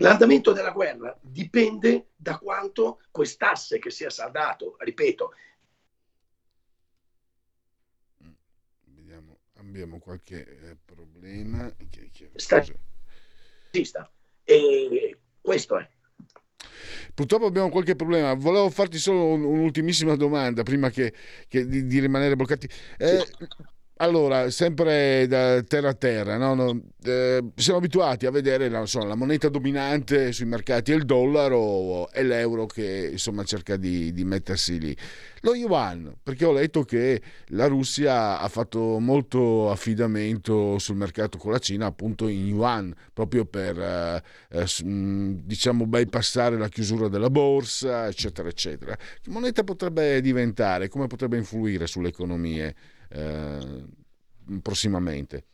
L'andamento della guerra dipende da quanto quest'asse che sia saldato, ripeto. Vediamo, abbiamo qualche eh, problema. Che, che, sta. E questo è. Purtroppo abbiamo qualche problema. Volevo farti solo un'ultimissima domanda prima che, che di, di, rimanere bloccati. Eh, sì allora, sempre da terra a terra, no? No, eh, siamo abituati a vedere la, insomma, la, moneta dominante sui mercati è il dollaro e l'euro che insomma cerca di, di, mettersi lì. Lo yuan, perché ho letto che la Russia ha fatto molto affidamento sul mercato con la Cina appunto in yuan, proprio per eh, eh, diciamo bypassare la chiusura della borsa, eccetera, eccetera. Che moneta potrebbe diventare? Come potrebbe influire sulle economie? Eh, prossimamente?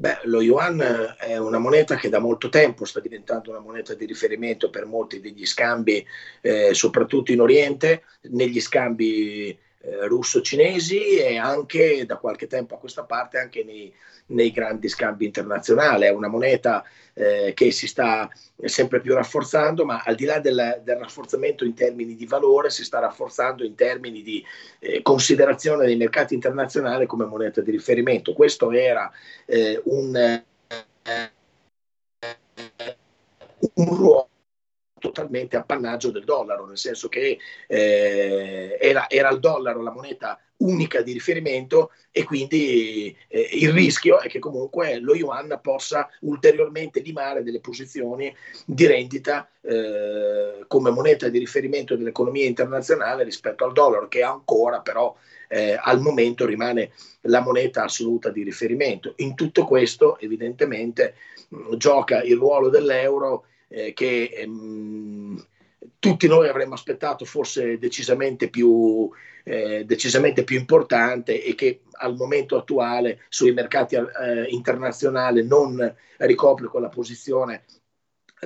Beh, lo yuan è una moneta che da molto tempo sta diventando una moneta di riferimento per molti degli scambi, eh, soprattutto in Oriente, negli scambi eh, russo-cinesi e anche da qualche tempo a questa parte anche nei, nei grandi scambi internazionali. È una moneta eh, che si sta sempre più rafforzando, ma al di là del, del, rafforzamento in termini di valore, si sta rafforzando in termini di eh, considerazione dei mercati internazionali come moneta di riferimento. Questo era eh, un, eh, un ruolo totalmente appannaggio del dollaro, nel senso che eh, era, era, il dollaro la moneta unica di riferimento e quindi eh, il rischio è che comunque lo yuan possa ulteriormente limare delle posizioni di rendita eh, come moneta di riferimento dell'economia internazionale rispetto al dollaro che ancora però eh, al momento rimane la moneta assoluta di riferimento. In tutto questo evidentemente mh, gioca il ruolo dell'euro eh, che ehm, tutti noi avremmo aspettato fosse decisamente più, eh, decisamente più importante e che al momento attuale sui mercati eh, internazionali non ricopre quella posizione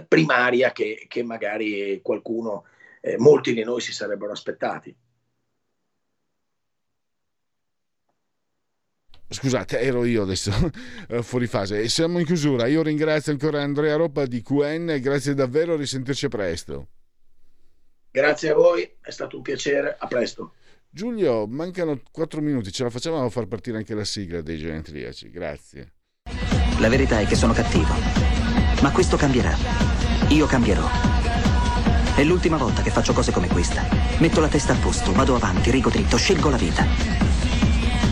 primaria che, che magari qualcuno, eh, molti di noi si sarebbero aspettati. Scusate, ero io adesso eh, fuori fase. Siamo in chiusura. Io ringrazio ancora Andrea Roppa di QN. Grazie davvero, a risentirci presto. Grazie a voi, è stato un piacere. A presto. Giulio, mancano 4 minuti. Ce la facciamo a far partire anche la sigla dei genetriaci. Grazie. La verità è che sono cattivo. Ma questo cambierà. Io cambierò. È l'ultima volta che faccio cose come questa. Metto la testa a posto, vado avanti, rigo dritto, scelgo la vita.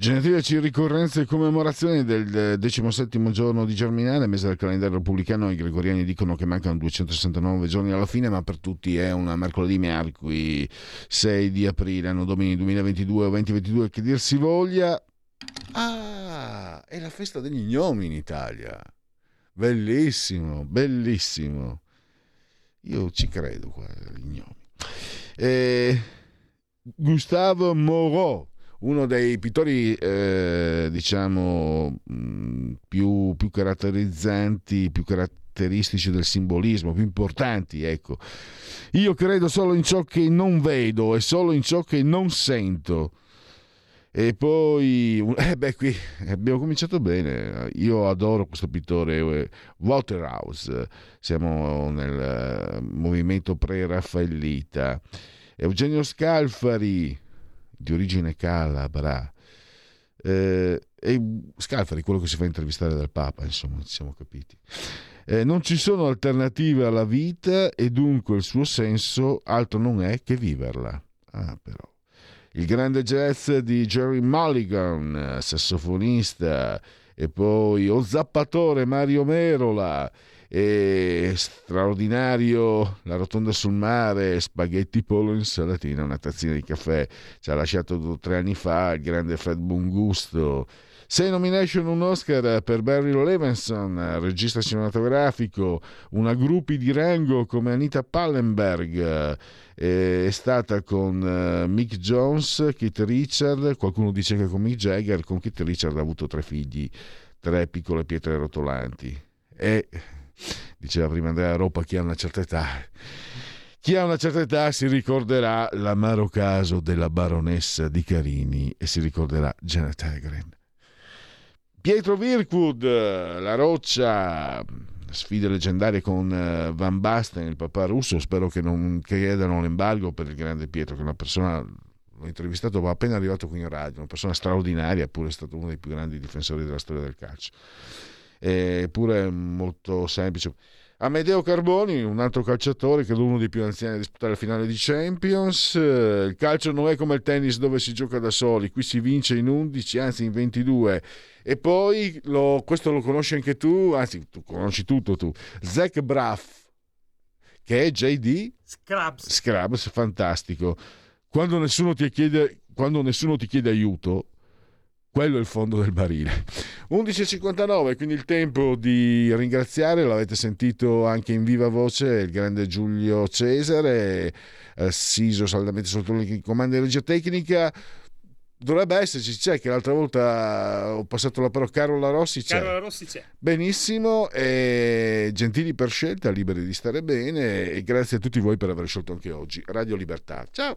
Genetriaci, ricorrenze e commemorazioni del 17 giorno di Germinale, mese del calendario repubblicano. I gregoriani dicono che mancano 269 giorni alla fine, ma per tutti è una mercoledì mercoledì 6 di aprile, anno domini 2022 o 2022, che dir si voglia. Ah, è la festa degli gnomi in Italia. Bellissimo, bellissimo. Io ci credo qua, gli gnomi. Eh, Gustavo Moreau uno dei pittori eh, diciamo mm, più, più, caratterizzanti, più caratteristici del simbolismo, più importanti, ecco. Io credo solo in ciò che non vedo e solo in ciò che non sento. E poi, eh beh, qui abbiamo cominciato bene. Io adoro questo pittore, eh, Waterhouse. Siamo nel eh, movimento pre-raffaellita. Eugenio Scalfari, di origine calabra. Eh, e Scalfari, quello che si fa intervistare dal Papa, insomma, ci siamo capiti. Eh, non ci sono alternative alla vita e dunque il suo senso altro non è che viverla. Ah, però. Il grande jazz di Jerry Mulligan, sassofonista, e poi O Zappatore Mario Merola, e straordinario la rotonda sul mare, spaghetti pollo insalatina, una tazzina di caffè, ci ha lasciato tre anni fa il grande Fred Bungusto. Sei nomination, un Oscar per Barry Levinson, regista cinematografico, una gruppi di rango come Anita Pallenberg, è stata con eh, Mick Jones, Kit Richard, qualcuno dice che con Mick Jagger, con Kit Richard ha avuto tre figli, tre piccole pietre rotolanti. E diceva prima Andrea Roppa, chi ha una certa età. Chi ha una certa età si ricorderà l'amaro caso della baronessa di Carini e si ricorderà Janet Hagren. Pietro Virkud, la roccia, sfide leggendarie con eh, Van Basten, il papà russo, spero che non chiedano l'embargo per il grande Pietro, che è una persona, l'ho intervistato, ma appena arrivato qui in radio, una persona straordinaria, eppure è stato uno dei più grandi difensori della storia del calcio eppure molto semplice. Amedeo Carboni, un altro calciatore, credo uno dei più anziani a disputare la finale di Champions. Il calcio non è come il tennis dove si gioca da soli, qui si vince in 11, anzi in 22. E poi, lo, questo lo conosci anche tu, anzi tu conosci tutto tu, Zach Braff, che è JD Scrubs. Scrubs, fantastico. Quando nessuno ti chiede, quando nessuno ti chiede aiuto, quello è il fondo del barile. 11.59, quindi il tempo di ringraziare, l'avete sentito anche in viva voce, il grande Giulio Cesare, assiso saldamente sotto il comando di regia tecnica. Dovrebbe esserci, c'è che l'altra volta ho passato la parola Carola Rossi c'è. Carola Rossi c'è. Benissimo, e gentili per scelta, liberi di stare bene e grazie a tutti voi per aver scelto anche oggi. Radio Libertà. Ciao.